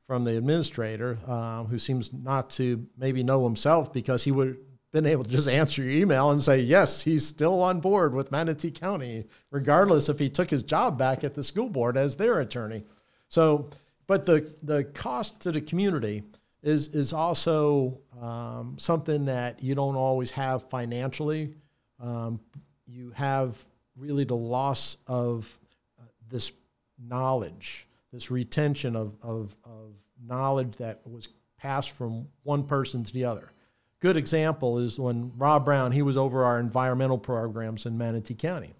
from the administrator, um, who seems not to maybe know himself because he would have been able to just answer your email and say yes, he's still on board with Manatee County, regardless if he took his job back at the school board as their attorney. So, but the the cost to the community is is also um, something that you don't always have financially. Um, you have really the loss of uh, this knowledge, this retention of, of, of knowledge that was passed from one person to the other. Good example is when Rob Brown, he was over our environmental programs in Manatee County.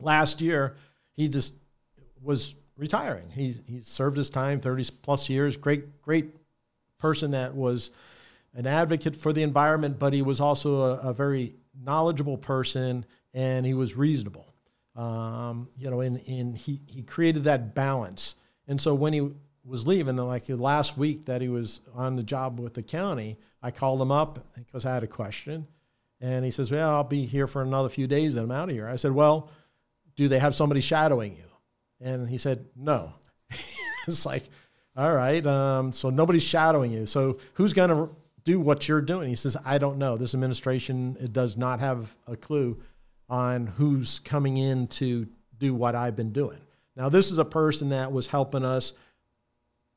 Last year, he just was retiring. He, he served his time, 30 plus years, great, great person that was an advocate for the environment, but he was also a, a very knowledgeable person and he was reasonable. Um, you know, and, and he, he created that balance. And so when he was leaving, like last week that he was on the job with the county, I called him up because I had a question. And he says, Well, I'll be here for another few days and I'm out of here. I said, Well, do they have somebody shadowing you? And he said, No. it's like, All right. Um, so nobody's shadowing you. So who's going to do what you're doing? He says, I don't know. This administration it does not have a clue on who's coming in to do what I've been doing. Now, this is a person that was helping us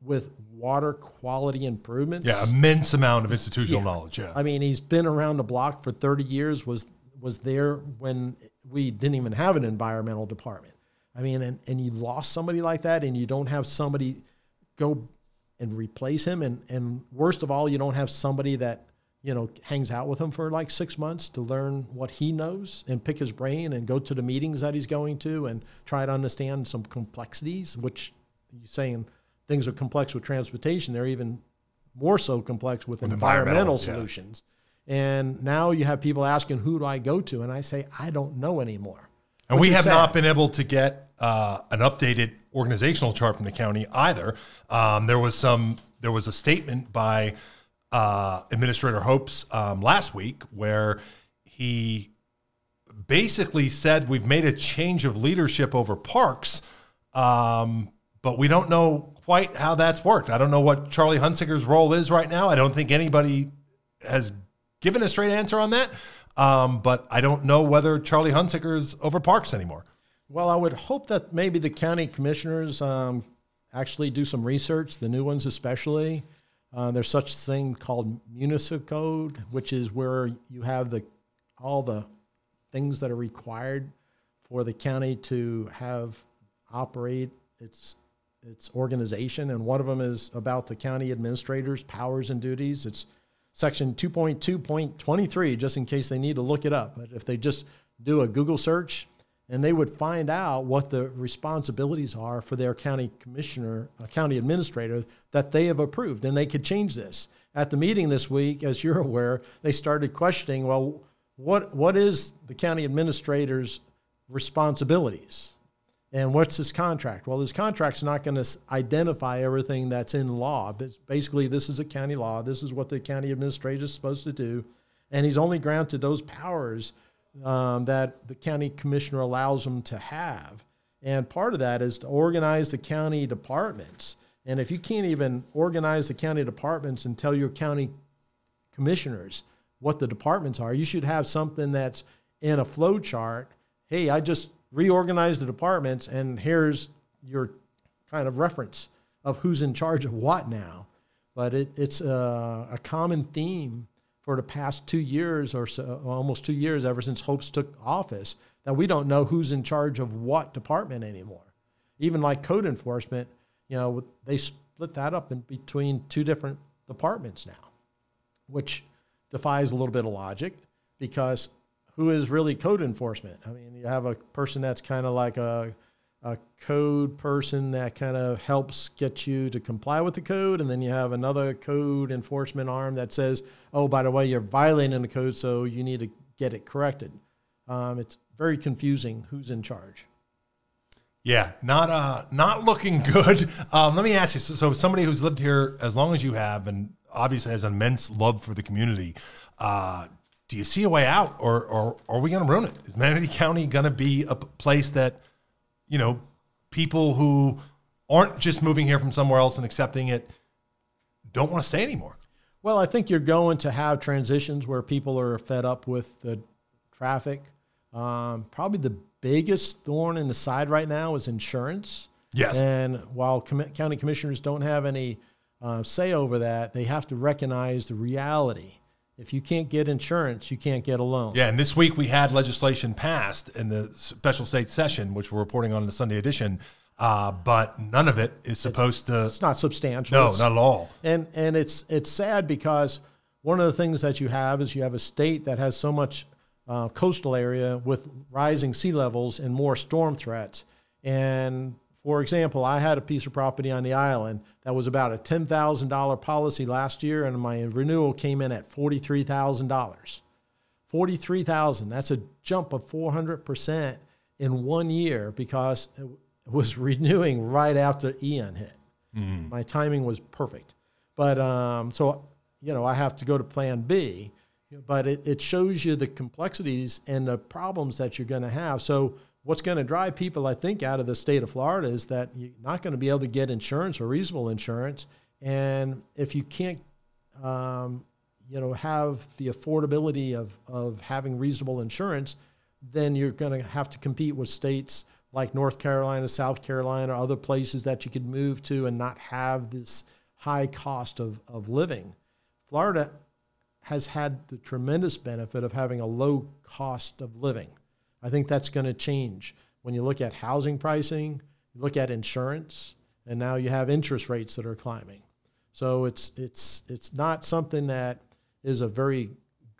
with water quality improvements. Yeah, immense amount of institutional yeah. knowledge. Yeah. I mean, he's been around the block for 30 years, was was there when we didn't even have an environmental department. I mean, and, and you lost somebody like that and you don't have somebody go and replace him. And, and worst of all, you don't have somebody that, you know, hangs out with him for like six months to learn what he knows and pick his brain and go to the meetings that he's going to and try to understand some complexities, which you're saying – things are complex with transportation, they're even more so complex with, with environmental, environmental, solutions. Yeah. And now you have people asking, who do I go to? And I say, I don't know anymore. And we have sad. not been able to get uh, an updated organizational chart from the county either. Um, there was some, there was a statement by uh, Administrator Hopes um, last week where he basically said we've made a change of leadership over parks, um, but we don't know quite how that's worked. I don't know what Charlie Hunsaker's role is right now. I don't think anybody has given a straight answer on that. Um, but I don't know whether Charlie Hunsaker's over parks anymore. Well, I would hope that maybe the county commissioners um, actually do some research, the new ones especially. Uh, there's such thing called municipal code, which is where you have the all the things that are required for the county to have operate its its organization, and one of them is about the county administrator's powers and duties. It's section 2.2.23, just in case they need to look it up. But if they just do a Google search, and they would find out what the responsibilities are for their county commissioner, a county administrator that they have approved, and they could change this. At the meeting this week, as you're aware, they started questioning, well, what what is the county administrator's responsibilities? And what's his contract? Well, his contract's not going to identify everything that's in law. But basically, this is a county law. This is what the county administrator is supposed to do. And he's only granted those powers um, that the county commissioner allows them to have. And part of that is to organize the county departments. And if you can't even organize the county departments and tell your county commissioners what the departments are, you should have something that's in a flow chart. Hey, I just reorganized the departments, and here's your kind of reference of who's in charge of what now. But it, it's a, a common theme for the past two years or so, almost two years, ever since Hopes took office, that we don't know who's in charge of what department anymore. Even like code enforcement, you know, they split that up in between two different departments now, which defies a little bit of logic because who is really code enforcement. I mean, you have a person that's kind of like a, a code person that kind of helps get you to comply with the code, and then you have another code enforcement arm that says, "Oh, by the way, you're violating the code, so you need to get it corrected." Um, it's very confusing who's in charge. Yeah, not uh, not looking good. Um, let me ask you. So, so, somebody who's lived here as long as you have, and obviously has immense love for the community. Uh, do you see a way out, or, or, or are we going to ruin it? Is Manatee County going to be a place that, you know, people who aren't just moving here from somewhere else and accepting it don't want to stay anymore? Well, I think you're going to have transitions where people are fed up with the traffic. Um, probably the biggest thorn in the side right now is insurance. Yes. And while com- county commissioners don't have any uh, say over that, they have to recognize the reality if you can't get insurance, you can't get a loan. Yeah, and this week we had legislation passed in the special state session, which we're reporting on in the Sunday edition. Uh, but none of it is supposed it's, to. It's not substantial. No, not at all. And and it's it's sad because one of the things that you have is you have a state that has so much uh, coastal area with rising sea levels and more storm threats, and for example, I had a piece of property on the island that was about a $10,000 policy last year, and my renewal came in at $43,000. 43000 That's a jump of 400% in one year because it was renewing right after Ian hit. My timing was perfect, but um, so you know I have to go to Plan B. But it, it shows you the complexities and the problems that you're going to have. So what's going to drive people, I think, out of the state of Florida is that you're not going to be able to get insurance or reasonable insurance, and if you can't um, you know, have the affordability of, of having reasonable insurance, then you're going to have to compete with states like North Carolina, South Carolina, other places that you could move to and not have this high cost of, of living. Florida has had the tremendous benefit of having a low cost of living. I think that's going to change when you look at housing pricing, you look at insurance, and now you have interest rates that are climbing. So it's it's it's not something that is a very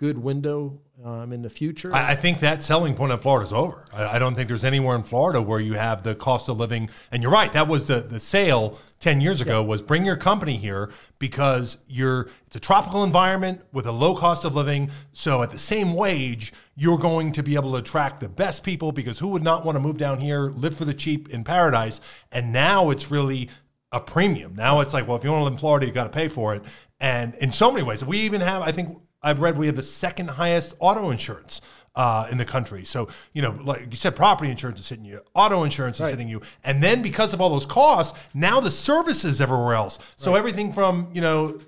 good window um, in the future. I, I think that selling point in Florida is over. I, I don't think there's anywhere in Florida where you have the cost of living. And you're right, that was the the sale ten years ago was bring your company here because you're it's a tropical environment with a low cost of living. So at the same wage, you're going to be able to attract the best people because who would not want to move down here, live for the cheap in paradise? And now it's really a premium. Now it's like, well, if you want to live in Florida, you've got to pay for it. And in so many ways, we even have, I think I've read we have the second highest auto insurance uh, in the country. So, you know, like you said, property insurance is hitting you, auto insurance is Right. hitting you. And then because of all those costs, now the services everywhere else. So everything from, you know,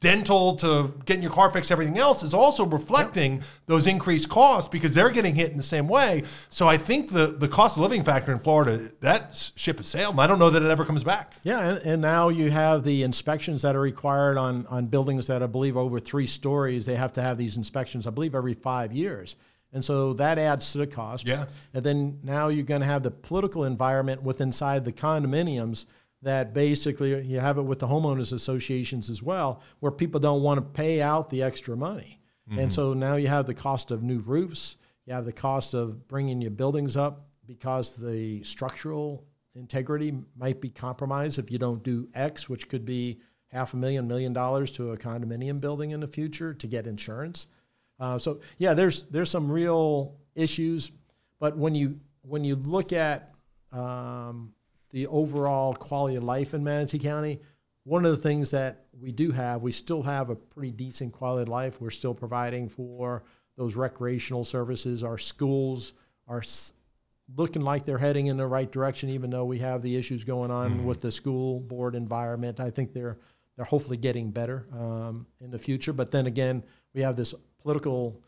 dental to getting your car fixed, everything else is also reflecting those increased costs because they're getting hit in the same way. So I think the the cost of living factor in Florida, that ship has sailed. And I don't know that it ever comes back. Yeah, and, and now you have the inspections that are required on, on buildings that I believe over three stories. They have to have these inspections, I believe, every five years. And so that adds to the cost. Yeah. And then now you're going to have the political environment with inside the condominiums that basically you have it with the homeowners associations as well, where people don't want to pay out the extra money. And so now you have the cost of new roofs, you have the cost of bringing your buildings up because the structural integrity might be compromised if you don't do X, which could be half a million, million dollars to a condominium building in the future to get insurance. Uh, so yeah, there's there's some real issues, but when you when you look at um, the overall quality of life in Manatee County, one of the things that we do have, we still have a pretty decent quality of life. We're still providing for those recreational services. Our schools are s- looking like they're heading in the right direction, even though we have the issues going on with the school board environment. I think they're they're hopefully getting better um, in the future. But then again, we have this political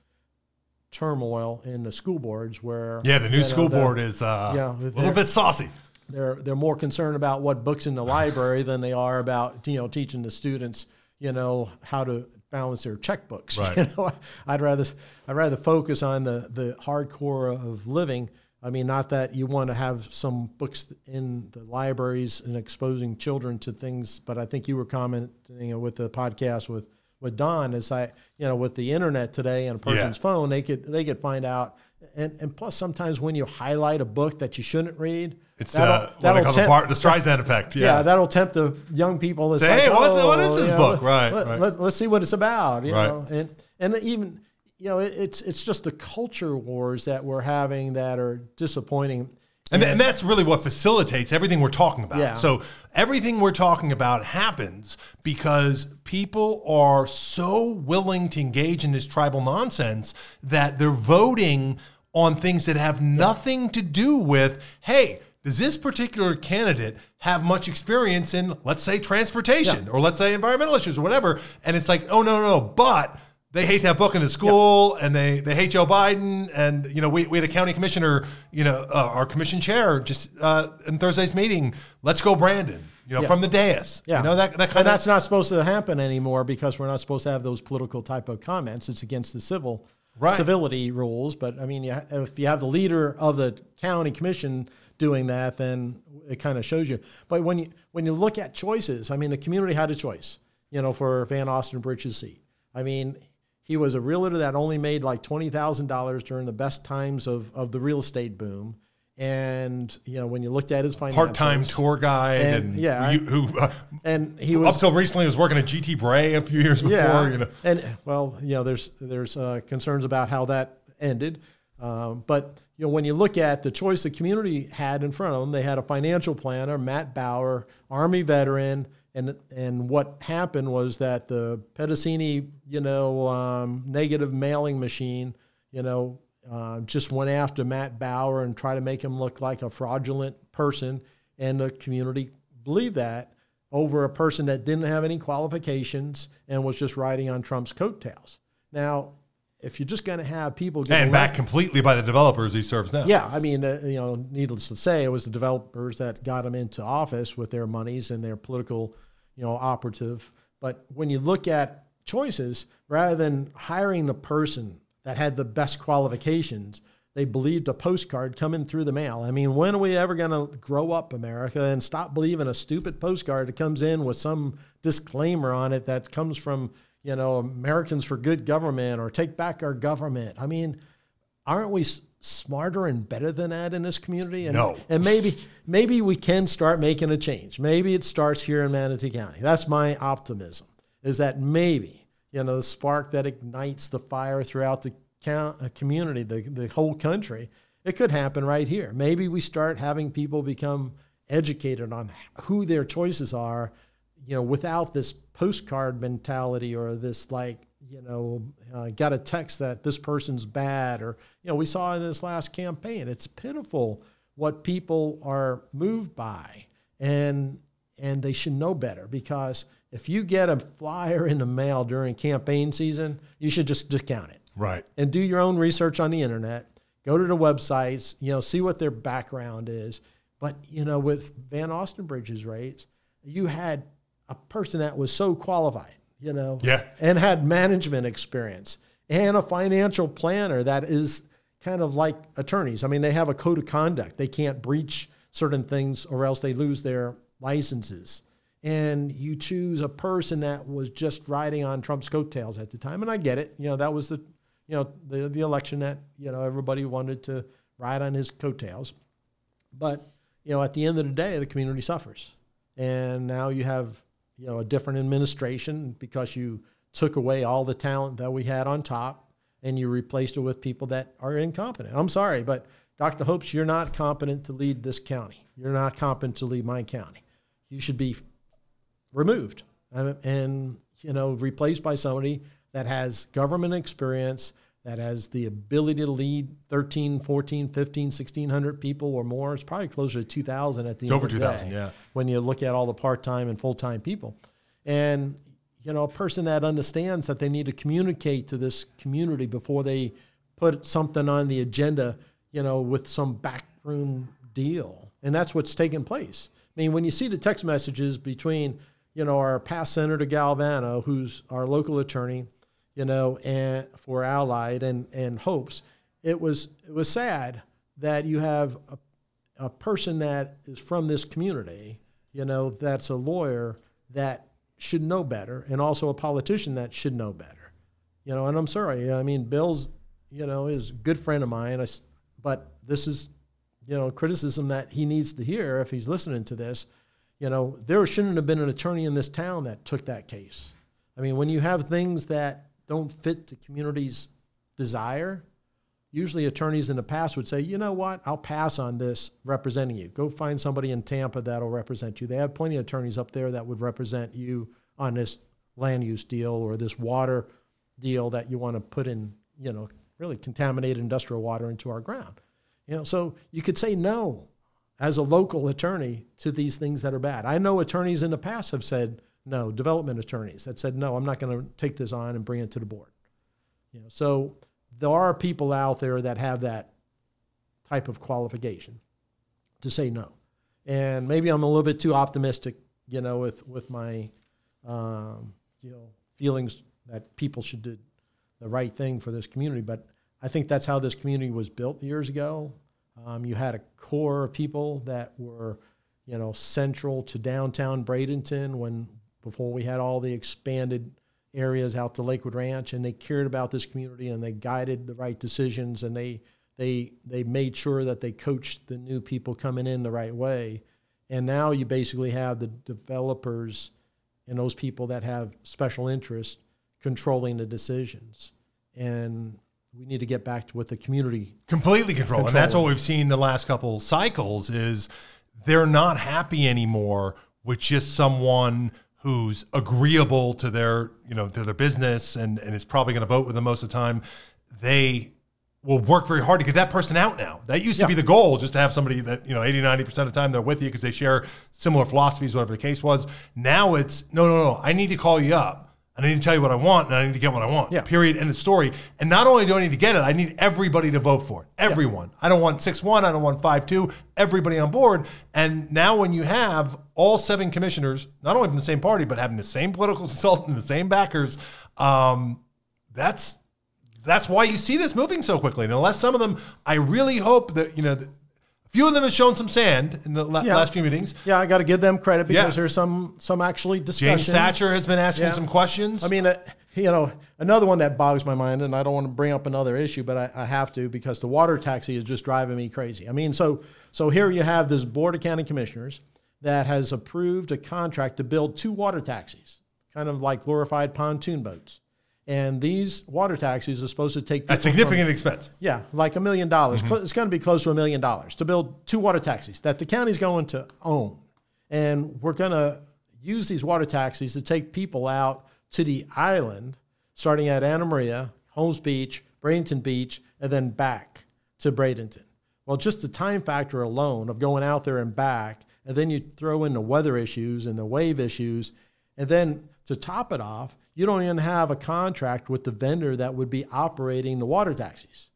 turmoil in the school boards where Yeah, the new you know, school board is uh, Yeah, a little bit saucy. They're they're more concerned about what books in the library than they are about you know teaching the students you know how to balance their checkbooks. Right. You know, I'd rather I'd rather focus on the the hardcore of living. I mean, not that you want to have some books in the libraries and exposing children to things, but I think you were commenting with the podcast with with Don is I you know with the internet today and a person's phone they could they could find out and and plus sometimes when you highlight a book that you shouldn't read It's that'll- uh, what that'll call the, tempt- bar, the Streisand effect. yeah. Yeah. that'll tempt the young people. Say, like, "Hey, what's- what is oh, this book?" Right, Let, right. Let, us see what it's about. You Right. know, and and even you know, it, it's it's just the culture wars that we're having that are disappointing. And, and that's really what facilitates everything we're talking about. Yeah. So everything we're talking about happens because people are so willing to engage in this tribal nonsense that they're voting on things that have nothing to do with, hey, does this particular candidate have much experience in, let's say, transportation or let's say environmental issues or whatever? And it's like, oh, no, no, no, but they hate that book in the school and they, they hate Joe Biden. And, you know, we, we had a county commissioner, you know, uh, our commission chair just uh, in Thursday's meeting, let's go Brandon, you know, Yeah. from the dais. Yeah, You know, that, that and kind of. that's not supposed to happen anymore because we're not supposed to have those political type of comments. It's against the civil Right. civility rules. But I mean, if you have the leader of the county commission doing that, then it kind of shows you. But when you when you look at choices, I mean, the community had a choice, you know, for Van Ostenbridge's seat. I mean, he was a realtor that only made like twenty thousand dollars during the best times of of the real estate boom. And you know, when you looked at his financials, Part-time tour guide and, And, yeah, you, who uh, and he was up till recently was working at GT Bray a few years before. yeah, You know, and well, you know, there's there's uh, concerns about how that ended. Um, but you know, when you look at the choice the community had in front of them, they had a financial planner, Matt Bauer, Army veteran, and and what happened was that the Pedicini, you know, um, negative mailing machine, you know, uh, just went after Matt Bauer and tried to make him look like a fraudulent person, and the community believed that over a person that didn't have any qualifications and was just riding on Trump's coattails. Now, if you're just going to have people get and backed completely by the developers he serves now. Yeah, I mean, uh, you know, needless to say, it was the developers that got him into office with their monies and their political, you know, operative. But when you look at choices, rather than hiring the person that had the best qualifications, they believed a postcard coming through the mail. I mean, when are we ever going to grow up, America, and stop believing a stupid postcard that comes in with some disclaimer on it that comes from you know, Americans for good government or take back our government. I mean, aren't we smarter and better than that in this community? And, no. And maybe maybe we can start making a change. Maybe it starts here in Manatee County. That's my optimism. Is that maybe you know the spark that ignites the fire throughout the uh, community, the the whole country. It could happen right here. Maybe we start having people become educated on who their choices are you know, without this postcard mentality or this like, you know, uh, got a text that this person's bad, or you know, we saw in this last campaign. It's pitiful what people are moved by, and and they should know better because if you get a flyer in the mail during campaign season, you should just discount it. Right. And do your own research on the internet. Go to the websites, you know, see what their background is. But, you know, with Van Ostenbridge's rates, you had a person that was so qualified, you know, yeah. and had management experience and a financial planner that is kind of like attorneys. I mean, they have a code of conduct. They can't breach certain things or else they lose their licenses. And you choose a person that was just riding on Trump's coattails at the time. And I get it. You know, that was the, you know, the, the election that, you know, everybody wanted to ride on his coattails. But, you know, at the end of the day, the community suffers. And now you have you know a different administration because you took away all the talent that we had on top and you replaced it with people that are incompetent. I'm sorry, but Dr. Hopes, you're not competent to lead this county. You're not competent to lead my county. You should be removed and, and you know replaced by somebody that has government experience that has the ability to lead 13, 14, 15, 1600 people or more. It's probably closer to 2000 at the it's end over of the 2000, day, yeah. When you look at all the part-time and full-time people. And you know, a person that understands that they need to communicate to this community before they put something on the agenda, you know, with some backroom deal. And that's what's taking place. I mean, when you see the text messages between, you know, our past Senator Galvano, who's our local attorney, you know, and for Allied and and Hopes, it was it was sad that you have a, a person that is from this community, you know, that's a lawyer that should know better, and also a politician that should know better, you know. And I'm sorry, I mean, Bill's, you know, is a good friend of mine, I, but this is, you know, criticism that he needs to hear if he's listening to this. You know, there shouldn't have been an attorney in this town that took that case. I mean, when you have things that don't fit the community's desire, usually attorneys in the past would say, you know what, I'll pass on this representing you. Go find somebody in Tampa that'll represent you. They have plenty of attorneys up there that would represent you on this land use deal or this water deal that you want to put in, you know, really contaminated industrial water into our ground. You know, so you could say no as a local attorney to these things that are bad. I know attorneys in the past have said, no, development attorneys that said, no, I'm not going to take this on and bring it to the board. You know, so there are people out there that have that type of qualification to say no. And maybe I'm a little bit too optimistic, you know, with, with my, um, you know, feelings that people should do the right thing for this community. But I think that's how this community was built years ago. Um, you had a core of people that were, you know, central to downtown Bradenton when before we had all the expanded areas out to Lakewood Ranch, and they cared about this community and they guided the right decisions and they they they made sure that they coached the new people coming in the right way. And now you basically have the developers and those people that have special interest controlling the decisions. And we need to get back to what the community completely control. And that's what we've seen the last couple cycles is they're not happy anymore with just someone who's agreeable to their, you know, to their business and, and is probably going to vote with them most of the time. They will work very hard to get that person out now. That used to Yeah. be the goal, just to have somebody that, you know, 80, 90% of the time they're with you because they share similar philosophies, whatever the case was. Now it's, no, no, no, I need to call you up. And I need to tell you what I want, and I need to get what I want. Yeah. Period. End of story. And not only do I need to get it, I need everybody to vote for it. Everyone. I don't want six one. I don't want five two. Everybody on board. And now when you have all seven commissioners, not only from the same party, but having the same political consultant, the same backers, um, that's that's why you see this moving so quickly. And unless some of them, I really hope that you know. A few of them have shown some sand in the la- Yeah. last few meetings. Yeah, I got to give them credit because Yeah. there's some some actually discussion. James Satcher has been asking Yeah. some questions. I mean, uh, you know, another one that bogs my mind, and I don't want to bring up another issue, but I, I have to because the water taxi is just driving me crazy. I mean, so so here you have this board of county commissioners that has approved a contract to build two water taxis, kind of like glorified pontoon boats, and these water taxis are supposed to take that's people from- significant expense. yeah, like a million dollars. Mm-hmm. Cl- It's going to be close to a million dollars to build two water taxis that the county's going to own. And we're going to use these water taxis to take people out to the island, starting at Anna Maria, Holmes Beach, Bradenton Beach, and then back to Bradenton. Well, just the time factor alone of going out there and back, and then you throw in the weather issues and the wave issues, and then to top it off, you don't even have a contract with the vendor that would be operating the water taxis.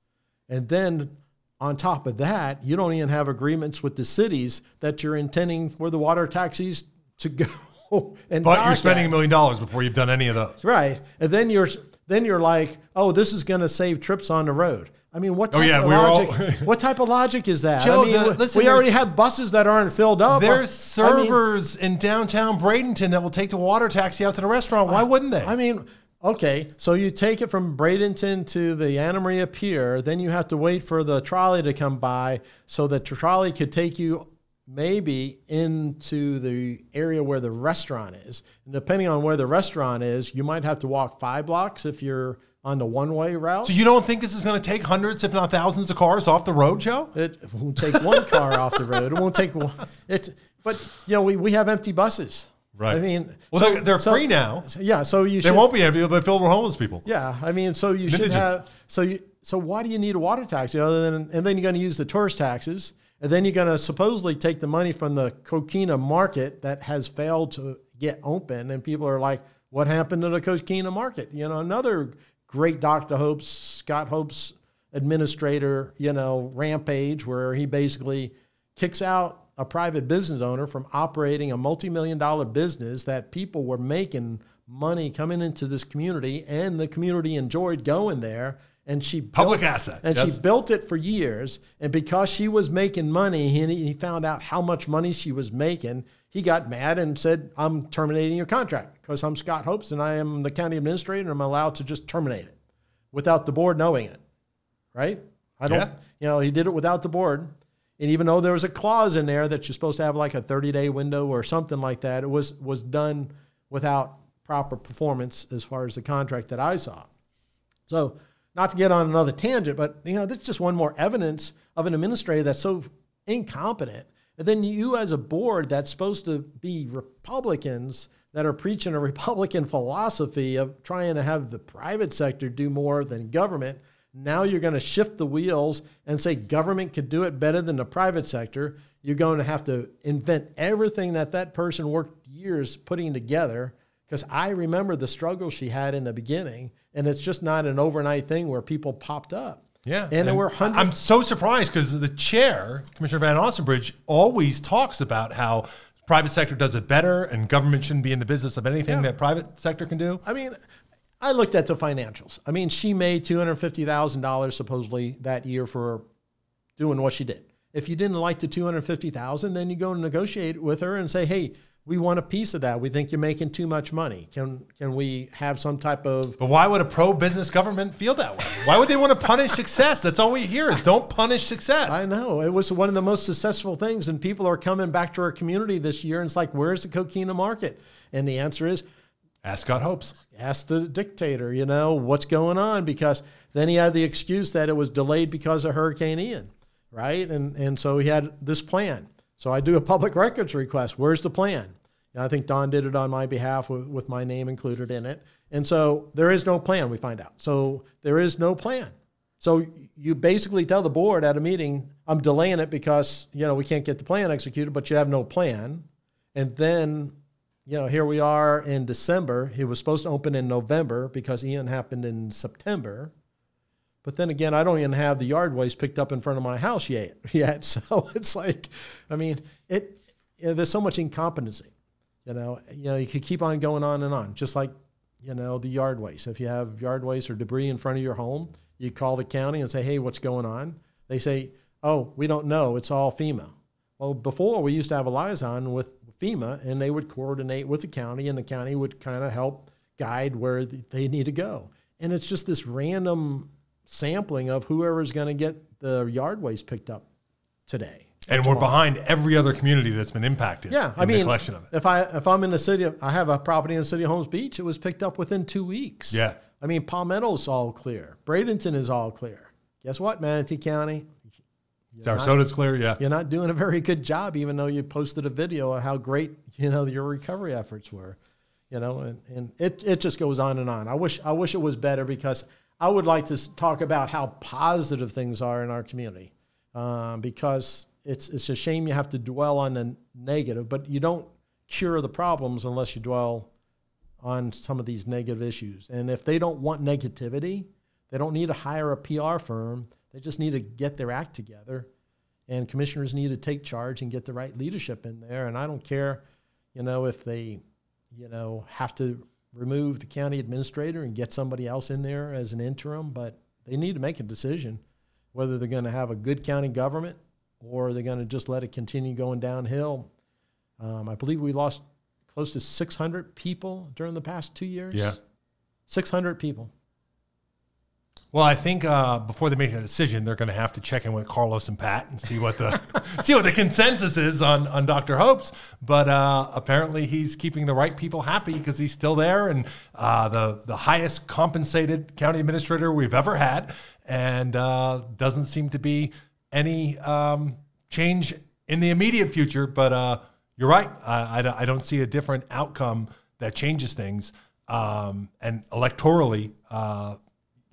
And then on top of that, you don't even have agreements with the cities that you're intending for the water taxis to go and But you're spending a million dollars before you've done any of those. right. And then you're then you're like, oh, this is going to save trips on the road. I mean, what Oh, type yeah, of we were all- logic? what type of logic is that? Joe, I mean, the- we- listen, we already have buses that aren't filled up. There's I mean- servers in downtown Bradenton that will take the water taxi out to the restaurant. Why wouldn't they? I mean, okay, so you take it from Bradenton to the Anna Maria Pier, then you have to wait for the trolley to come by so that the trolley could take you maybe into the area where the restaurant is. And depending on where the restaurant is, you might have to walk five blocks if you're on the one way route. so you don't think this is going to take hundreds, if not thousands, of cars off the road, Joe? It won't take one car off the road. It won't take one. It's, but you know, we, we have empty buses. Right. I mean, Well, so- they're, they're so- free now. Yeah. So you They should, won't be empty. They'll be filled with homeless people. Yeah, I mean, so you should have so you so why do you need a water taxi other than and then you're going to use the tourist taxes and then you're going to supposedly take the money from the coquina market that has failed to get open and people are like, what happened to the coquina market? You know, another great Dr. Hope's Scott Hope's administrator, you know, rampage where he basically kicks out a private business owner from operating a multi-million dollar business that people were making money coming into this community and the community enjoyed going there and she Public built- asset, and yes. she built it for years and because she was making money he, he found out how much money she was making he got mad and said i'm terminating your contract because i'm scott hopes and i am the county administrator and i'm allowed to just terminate it without the board knowing it right i don't Yeah. you know he did it without the board and even though there was a clause in there that you're supposed to have like a 30 day window or something like that it was was done without proper performance as far as the contract that i saw so, not to get on another tangent, but you know, that's just one more evidence of an administrator that's so incompetent. And then you, as a board that's supposed to be Republicans that are preaching a Republican philosophy of trying to have the private sector do more than government, now you're going to shift the wheels and say government could do it better than the private sector. You're going to have to invent everything that that person worked years putting together because I remember the struggle she had in the beginning, and it's just not an overnight thing where people popped up. Yeah. and, there were hundreds. I'm so surprised because the chair, Commissioner Van Ostenbridge, always talks about how private sector does it better and government shouldn't be in the business of anything that private sector can do. I mean, I looked at the financials. I mean, she made two hundred fifty thousand dollars supposedly that year for doing what she did. If you didn't like the two hundred fifty thousand, then you go and negotiate with her and say, "Hey, we want a piece of that. We think you're making too much money. Can can we have some type of But why would a pro business government feel that way? Why would they want to punish success? That's all we hear is don't punish success. I know it was one of the most successful things, and people are coming back to our community this year. And it's like, where's the coquina market? And the answer is, Ask Scott Hopes. Ask the dictator, you know, what's going on? Because then he had the excuse that it was delayed because of Hurricane Ian, right? And and so he had this plan. So I do a public records request. Where's the plan? And I think Don did it on my behalf with, with my name included in it. And so there is no plan, we find out. So there is no plan. So you basically tell the board at a meeting, I'm delaying it because, you know, we can't get the plan executed, but you have no plan. And then, you know, here we are in December. He was supposed to open in November because Ian happened in September. But then again, I don't even have the yard waste picked up in front of my house yet. Yet, so it's like, I mean, it. You know, there's so much incompetency. You know, you know, you could keep on going on and on, just like, you know, the yard waste. If you have yard waste or debris in front of your home, you call the county and say, hey, what's going on? They say, oh, we don't know. It's all FEMA. Well, before we used to have a liaison with FEMA, and they would coordinate with the county, and the county would kind of help guide where they need to go. And it's just this random sampling of whoever's going to get the yard waste picked up today. And we're behind every other community that's been impacted. Yeah, I mean, collection of it. if I if I'm in the city, of, I have a property in the city of Holmes Beach. It was picked up within two weeks. Yeah. I mean, Palmetto's all clear. Bradenton is all clear. Guess what, Manatee County? Sarasota's clear, yeah. You're not doing a very good job, even though you posted a video of how great you know your recovery efforts were. You know, and, and it, it just goes on and on. I wish I wish it was better because I would like to talk about how positive things are in our community. Um, because it's it's a shame you have to dwell on the negative, but you don't cure the problems unless you dwell on some of these negative issues. And if they don't want negativity, they don't need to hire a PR firm. They just need to get their act together. And commissioners need to take charge and get the right leadership in there. And I don't care, you know, if they, you know, have to remove the county administrator and get somebody else in there as an interim, but they need to make a decision whether they're going to have a good county government or they're going to just let it continue going downhill. Um, I believe we lost close to 600 people during the past two years. Yeah. 600 people. Well, I think uh, before they make a decision, they're going to have to check in with Carlos and Pat and see what the see what the consensus is on on Dr. Hopes. But uh, apparently, he's keeping the right people happy because he's still there and uh, the the highest compensated county administrator we've ever had, and uh, doesn't seem to be any um, change in the immediate future. But uh, you're right; I, I, I don't see a different outcome that changes things. Um, and electorally, uh,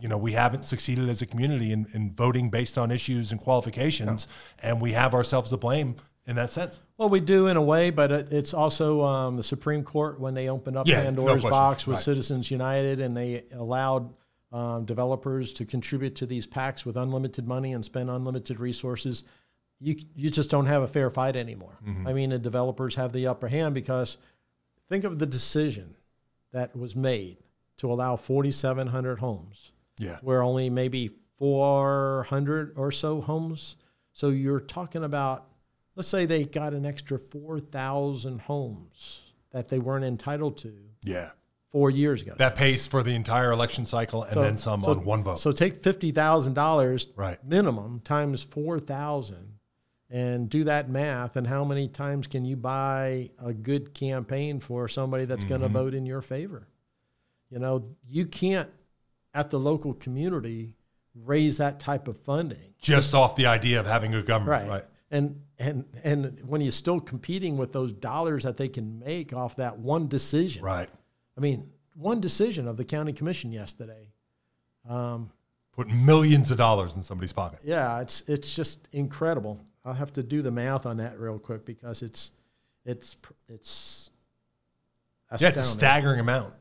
you know, we haven't succeeded as a community in, in voting based on issues and qualifications, and we have ourselves to blame in that sense. Well, we do in a way, but it, it's also um, the Supreme Court when they opened up Yeah, Pandora's question. box with Right. Citizens United and they allowed um, developers to contribute to these PACs with unlimited money and spend unlimited resources. You, you just don't have a fair fight anymore. Mm-hmm. I mean, the developers have the upper hand because think of the decision that was made to allow 4,700 homes Yeah. where only maybe 400 or so homes. So you're talking about, let's say they got an extra 4,000 homes that they weren't entitled to Yeah. four years ago. That pays for the entire election cycle and So- then some so- on one vote. So take $50,000 Right. minimum times 4,000 and do that math. And how many times can you buy a good campaign for somebody that's going to Mm-hmm. vote in your favor? You know, you can't at the local community raise that type of funding. Just off the idea of having a government. Right. Right. And and and when you're still competing with those dollars that they can make off that one decision. Right. I mean, one decision of the county commission yesterday. Um, Put millions of dollars in somebody's pocket. yeah, it's it's just incredible. I'll have to do the math on that real quick because it's it's it's Yeah, it's a staggering amount.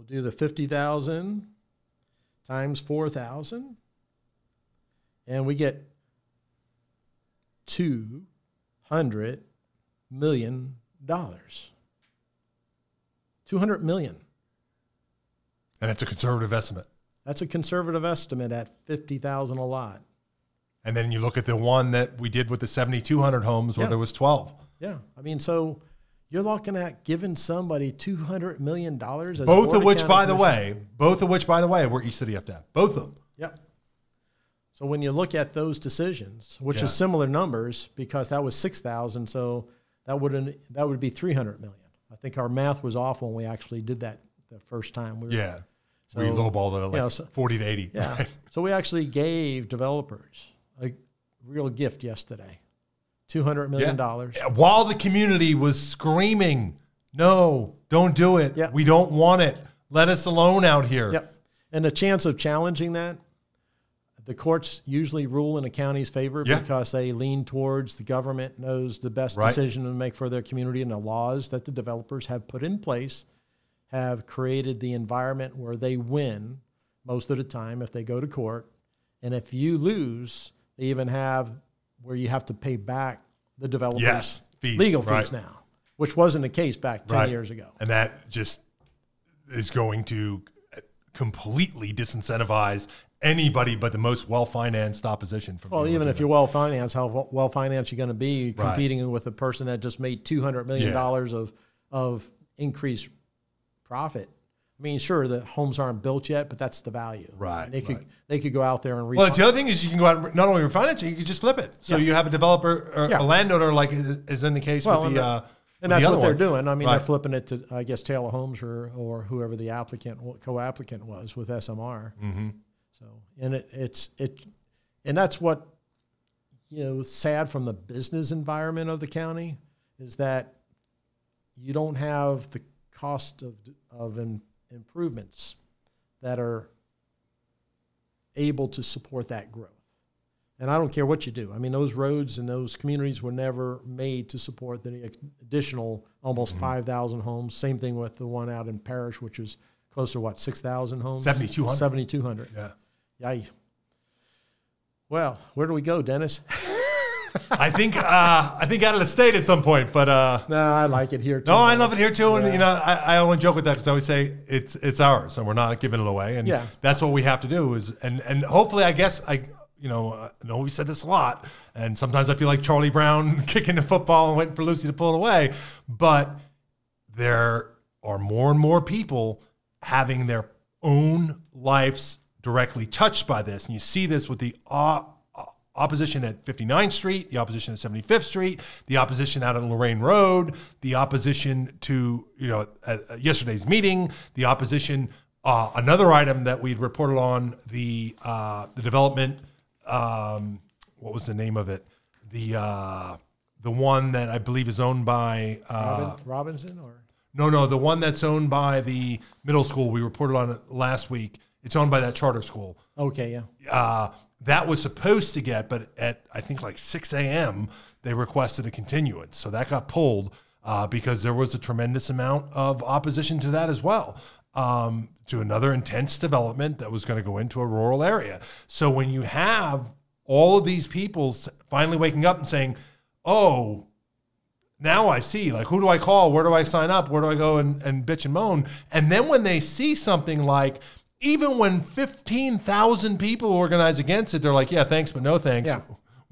We'll do the fifty thousand times four thousand, and we get two hundred million dollars. Two hundred million. And that's a conservative estimate. That's a conservative estimate at fifty thousand a lot. And then you look at the one that we did with the 7,200 homes where Yeah. there was 12. Yeah, I mean, so you're looking at giving somebody two hundred million dollars. Both of which, by the way, both of which, by the way, were East City FDAB. Both of them. Yep. So when you look at those decisions, which Yeah. is similar numbers, because that was six thousand, so that would that would be three hundred million. I think our math was off when we actually did that the first time. We were, Yeah. So, we lowballed it at like yeah, so- 40 to 80. Yeah. right? So we actually gave developers a real gift yesterday. Two hundred million dollars. While the community was screaming, no, don't do it. Yeah. We don't want it. Let us alone out here. Yep. And the chance of challenging that, the courts usually rule in a county's favor Yeah. because they lean towards the government knows the best Right. decision to make for their community and the laws that the developers have put in place have created the environment where they win most of the time if they go to court. And if you lose, they even have where you have to pay back the developers Yes, fees, legal right. fees now, which wasn't the case back 10 Right. years ago. And that just is going to completely disincentivize anybody but the most well financed opposition. From Well, even if you're well financed, how well financed you going to be Right. competing with a person that just made two hundred million Yeah. dollars of of increased profit? I mean, sure, the homes aren't built yet, but that's the value. Right, They could right. they could go out there and refinance. Well, the other thing is you can go out and not only refinance it, you can just flip it. So Yeah. you have a developer or Yeah. a landowner, like is in the case Well, with the. the- Uh, and that's the what they're one. doing. I mean, Right. they're flipping it to I guess Taylor Homes or or whoever the applicant co-applicant was with SMR. Mm-hmm. So and it it's it and that's what you know sad from the business environment of the county is that you don't have the cost of of in, improvements that are able to support that growth. And I don't care what you do. I mean, those roads and those communities were never made to support the additional almost mm-hmm. 5,000 homes. Same thing with the one out in Parrish, which is close to what, 6,000 homes? 7,200. 7,200. Yeah. Yay. Well, where do we go, Dennis? I think uh, I think out of the state at some point, but uh, no, I like it here too. no, I love it here too. And Yeah. you know, I, I only joke with that because I always say it's it's ours, and we're not giving it away. And Yeah. that's what we have to do. Is and and hopefully, I guess I you know I know we said this a lot, and sometimes I feel like Charlie Brown kicking the football and waiting for Lucy to pull it away, but there are more and more people having their own lives directly touched by this. And you see this with the uh, opposition at 59th Street, the opposition at 75th Street, the opposition out on Lorraine Road, the opposition to, you know, at, at yesterday's meeting, the opposition, uh, another item that we'd reported on, the, uh, the development, um, what was the name of it? The, uh, the one that I believe is owned by uh, Robin, Robinson or no, no, the one that's owned by the middle school. We reported on it last week. It's owned by that charter school. okay, yeah. Uh, that was supposed to get, but at I think like 6 a.m., they requested a continuance. So that got pulled uh, because there was a tremendous amount of opposition to that as well. Um, to another intense development that was going to go into a rural area. So when you have all of these people finally waking up and saying, oh, now I see, like, who do I call? Where do I sign up? Where do I go and, and bitch and moan? And then when they see something like, even when 15,000 people organize against it, they're like, yeah, thanks, but no thanks. Yeah.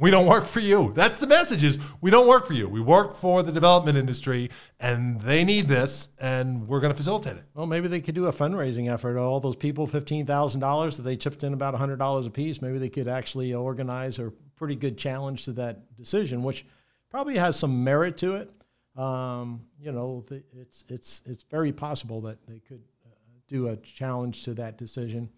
We don't work for you. That's the message is we don't work for you. We work for the development industry and they need this and we're going to facilitate it. Well, maybe they could do a fundraising effort. All those people, fifteen thousand dollars, if they chipped in about hundred dollars a piece, maybe they could actually organize a pretty good challenge to that decision, which probably has some merit to it. Um, you know, it's it's it's very possible that they could do a challenge to that decision.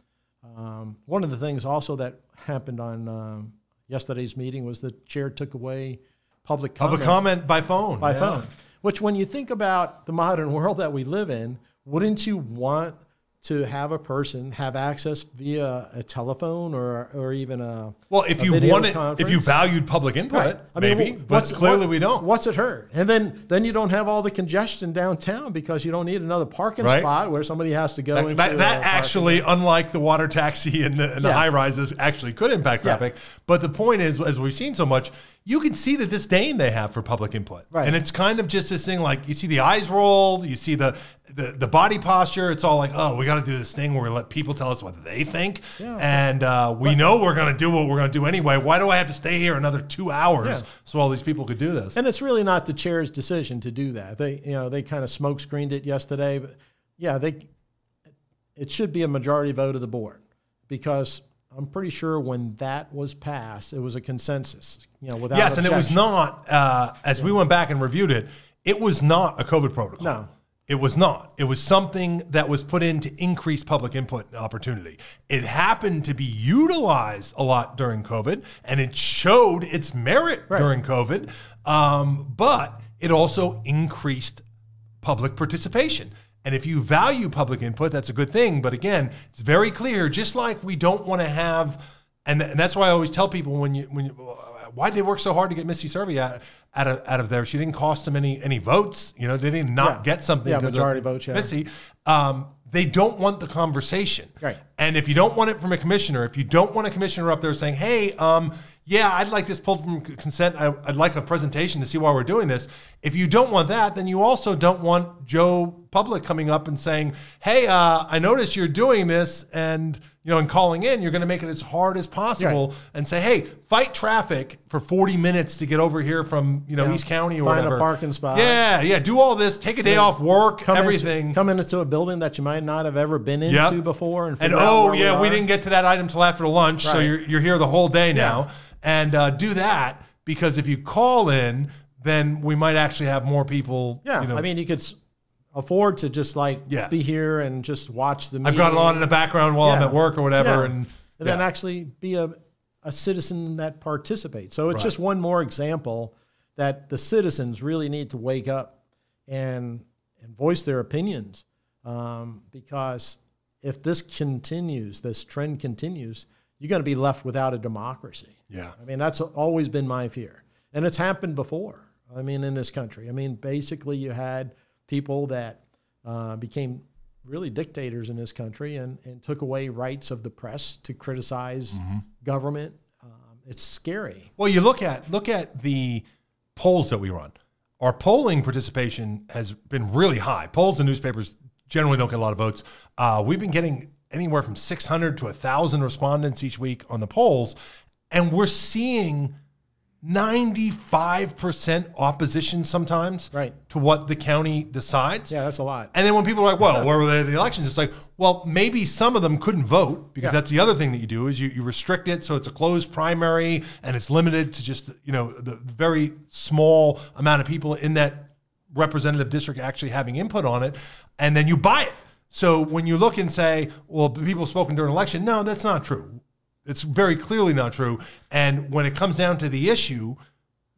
Um, one of the things also that happened on um, yesterday's meeting was the chair took away public comment Public comment by phone. by yeah. phone. Which, when you think about the modern world that we live in, wouldn't you want to have a person have access via a telephone or or even a Well, if a you wanted, if you valued public input, Right. I mean, maybe, wh- but clearly we don't. What's it hurt? And then then you don't have all the congestion downtown because you don't need another parking Right. spot where somebody has to go That, into. that, that uh, parking. actually, unlike the water taxi and the, and the Yeah. high rises, actually could impact Yeah. traffic. But the point is, as we've seen so much, you can see the disdain they have for public input. Right. And it's kind of just this thing like you see the eyes roll, you see the, the, the body posture. It's all like, oh, we got to do this thing where we let people tell us what they think. Yeah. And uh, we know we're going to do what we're going to do anyway. Why do I have to stay here another two hours Yeah. so all these people could do this? And it's really not the chair's decision to do that. They, you know, they kind of smoke screened it yesterday, but yeah, they, it should be a majority vote of the board because I'm pretty sure when that was passed, it was a consensus. You know, without yes, and it was not. Uh, as we went back and reviewed it, It was not a COVID protocol. No. It was not. It was something that was put in to increase public input and opportunity. It happened to be utilized a lot during COVID, and it showed its merit Right. during COVID. Um, but it also increased public participation. And if you value public input, that's a good thing. But again, it's very clear. Just like we don't want to have, and, and that's why I always tell people when you when you, why did they work so hard to get Misty Servia out, out of out of there? She didn't cost them any any votes. You know, they didn't not Yeah. get something. Yeah, majority votes, yeah. Missy, um, they don't want the conversation. Right. And if you don't want it from a commissioner, if you don't want a commissioner up there saying, "Hey, um, yeah, I'd like this pulled from consent. I, I'd like a presentation to see why we're doing this." If you don't want that, then you also don't want Joe Public coming up and saying, "Hey, uh, I noticed you're doing this," and you know, and calling in, you're going to make it as hard as possible Right. and say, "Hey, fight traffic for 40 minutes to get over here from you know Yeah. East County or Find a whatever." parking spot. Yeah, yeah. Do all this. Take a day off work. Come everything. Into, come into a building that you might not have ever been into Yep. before, and, And oh yeah, we are. didn't get to that item till after lunch, so you're you're here the whole day now, and uh, do that because if you call in, then we might actually have more people. Yeah, you know, I mean, you could s- afford to just like Yeah. be here and just watch the. I've got it on in the background while I'm at work or whatever, Yeah. and and then yeah. actually be a, a citizen that participates. So it's Right. just one more example that the citizens really need to wake up and and voice their opinions um, because if this continues, this trend continues, you're going to be left without a democracy. Yeah, I mean, that's always been my fear. And it's happened before. I mean, in this country. I mean, basically, you had people that uh, became really dictators in this country and, and took away rights of the press to criticize government. Um, it's scary. Well, you look at look at the polls that we run. Our polling participation has been really high. Polls and newspapers generally don't get a lot of votes. Uh, we've been getting anywhere from 600 to 1,000 respondents each week on the polls, and we're seeing 95% opposition sometimes Right. to what the county decides. Yeah, that's a lot. And then when people are like, well, where were they at the elections? It's like, well, maybe some of them couldn't vote because Yeah. that's the other thing that you do is you, you restrict it. So it's a closed primary and it's limited to just, you know, the very small amount of people in that representative district actually having input on it. And then you buy it. So when you look and say, well, the people spoken during an election, no, that's not true. It's very clearly not true. And when it comes down to the issue,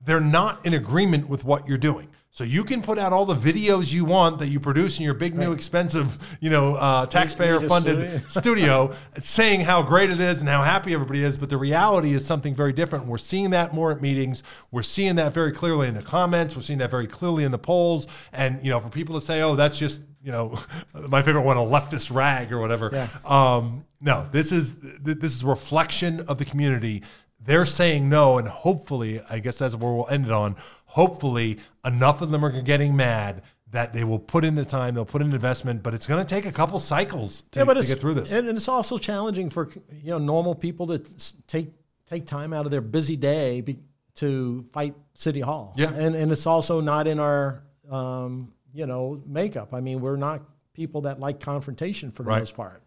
they're not in agreement with what you're doing. So you can put out all the videos you want that you produce in your big new expensive, you know, uh, taxpayer-funded studio, saying how great it is and how happy everybody is. But the reality is something very different. We're seeing that more at meetings. We're seeing that very clearly in the comments. We're seeing that very clearly in the polls. And you know, for people to say, "Oh, that's just," you know, my favorite one, a leftist rag or whatever. Yeah. Um, no, this is this is a reflection of the community. They're saying no, and hopefully, I guess that's where we'll end it on. Hopefully, enough of them are getting mad that they will put in the time, they'll put in investment, but it's going to take a couple cycles to, to get through this. And, and it's also challenging for you know normal people to take take time out of their busy day be, to fight city hall. Yeah. and and it's also not in our um, you know makeup. I mean, we're not people that like confrontation for the Right. most part.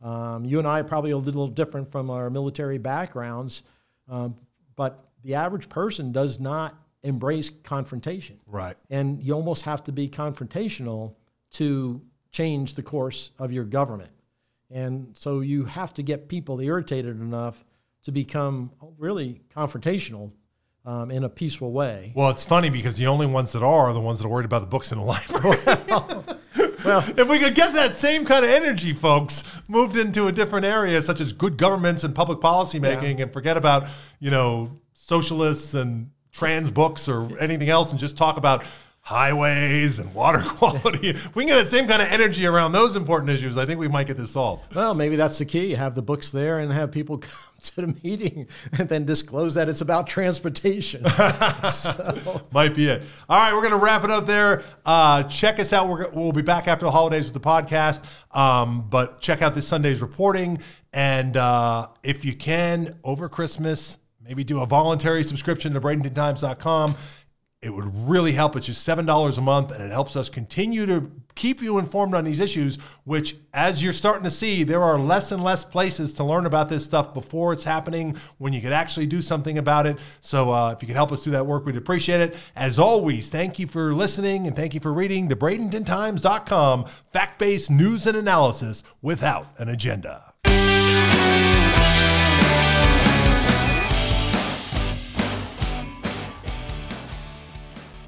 Um, you and I are probably a little different from our military backgrounds, um, but the average person does not embrace confrontation right. and you almost have to be confrontational to change the course of your government. And so you have to get people irritated enough to become really confrontational um, in a peaceful way. Well, it's funny because the only ones that are are the ones that are worried about the books in the library. Well, if we could get that same kind of energy, folks, moved into a different area, such as good governments and public policy making, and forget about you know socialists and trans books or anything else, and just talk about highways and water quality. if we can get that same kind of energy around those important issues, I think we might get this solved. well, maybe that's the key. Have the books there and have people come to the meeting and then disclose that it's about transportation. Might be it. All right, we're going to wrap it up there. Uh, check us out. We're, we'll be back after the holidays with the podcast. Um, but check out this Sunday's reporting. And uh, if you can, over Christmas, maybe do a voluntary subscription to BradentonTimes.com. It would really help. It's just $7 a month, and it helps us continue to keep you informed on these issues, which, as you're starting to see, there are less and less places to learn about this stuff before it's happening when you could actually do something about it. So, uh, if you could help us do that work, we'd appreciate it. As always, thank you for listening and thank you for reading the BradentonTimes.com fact based news and analysis without an agenda.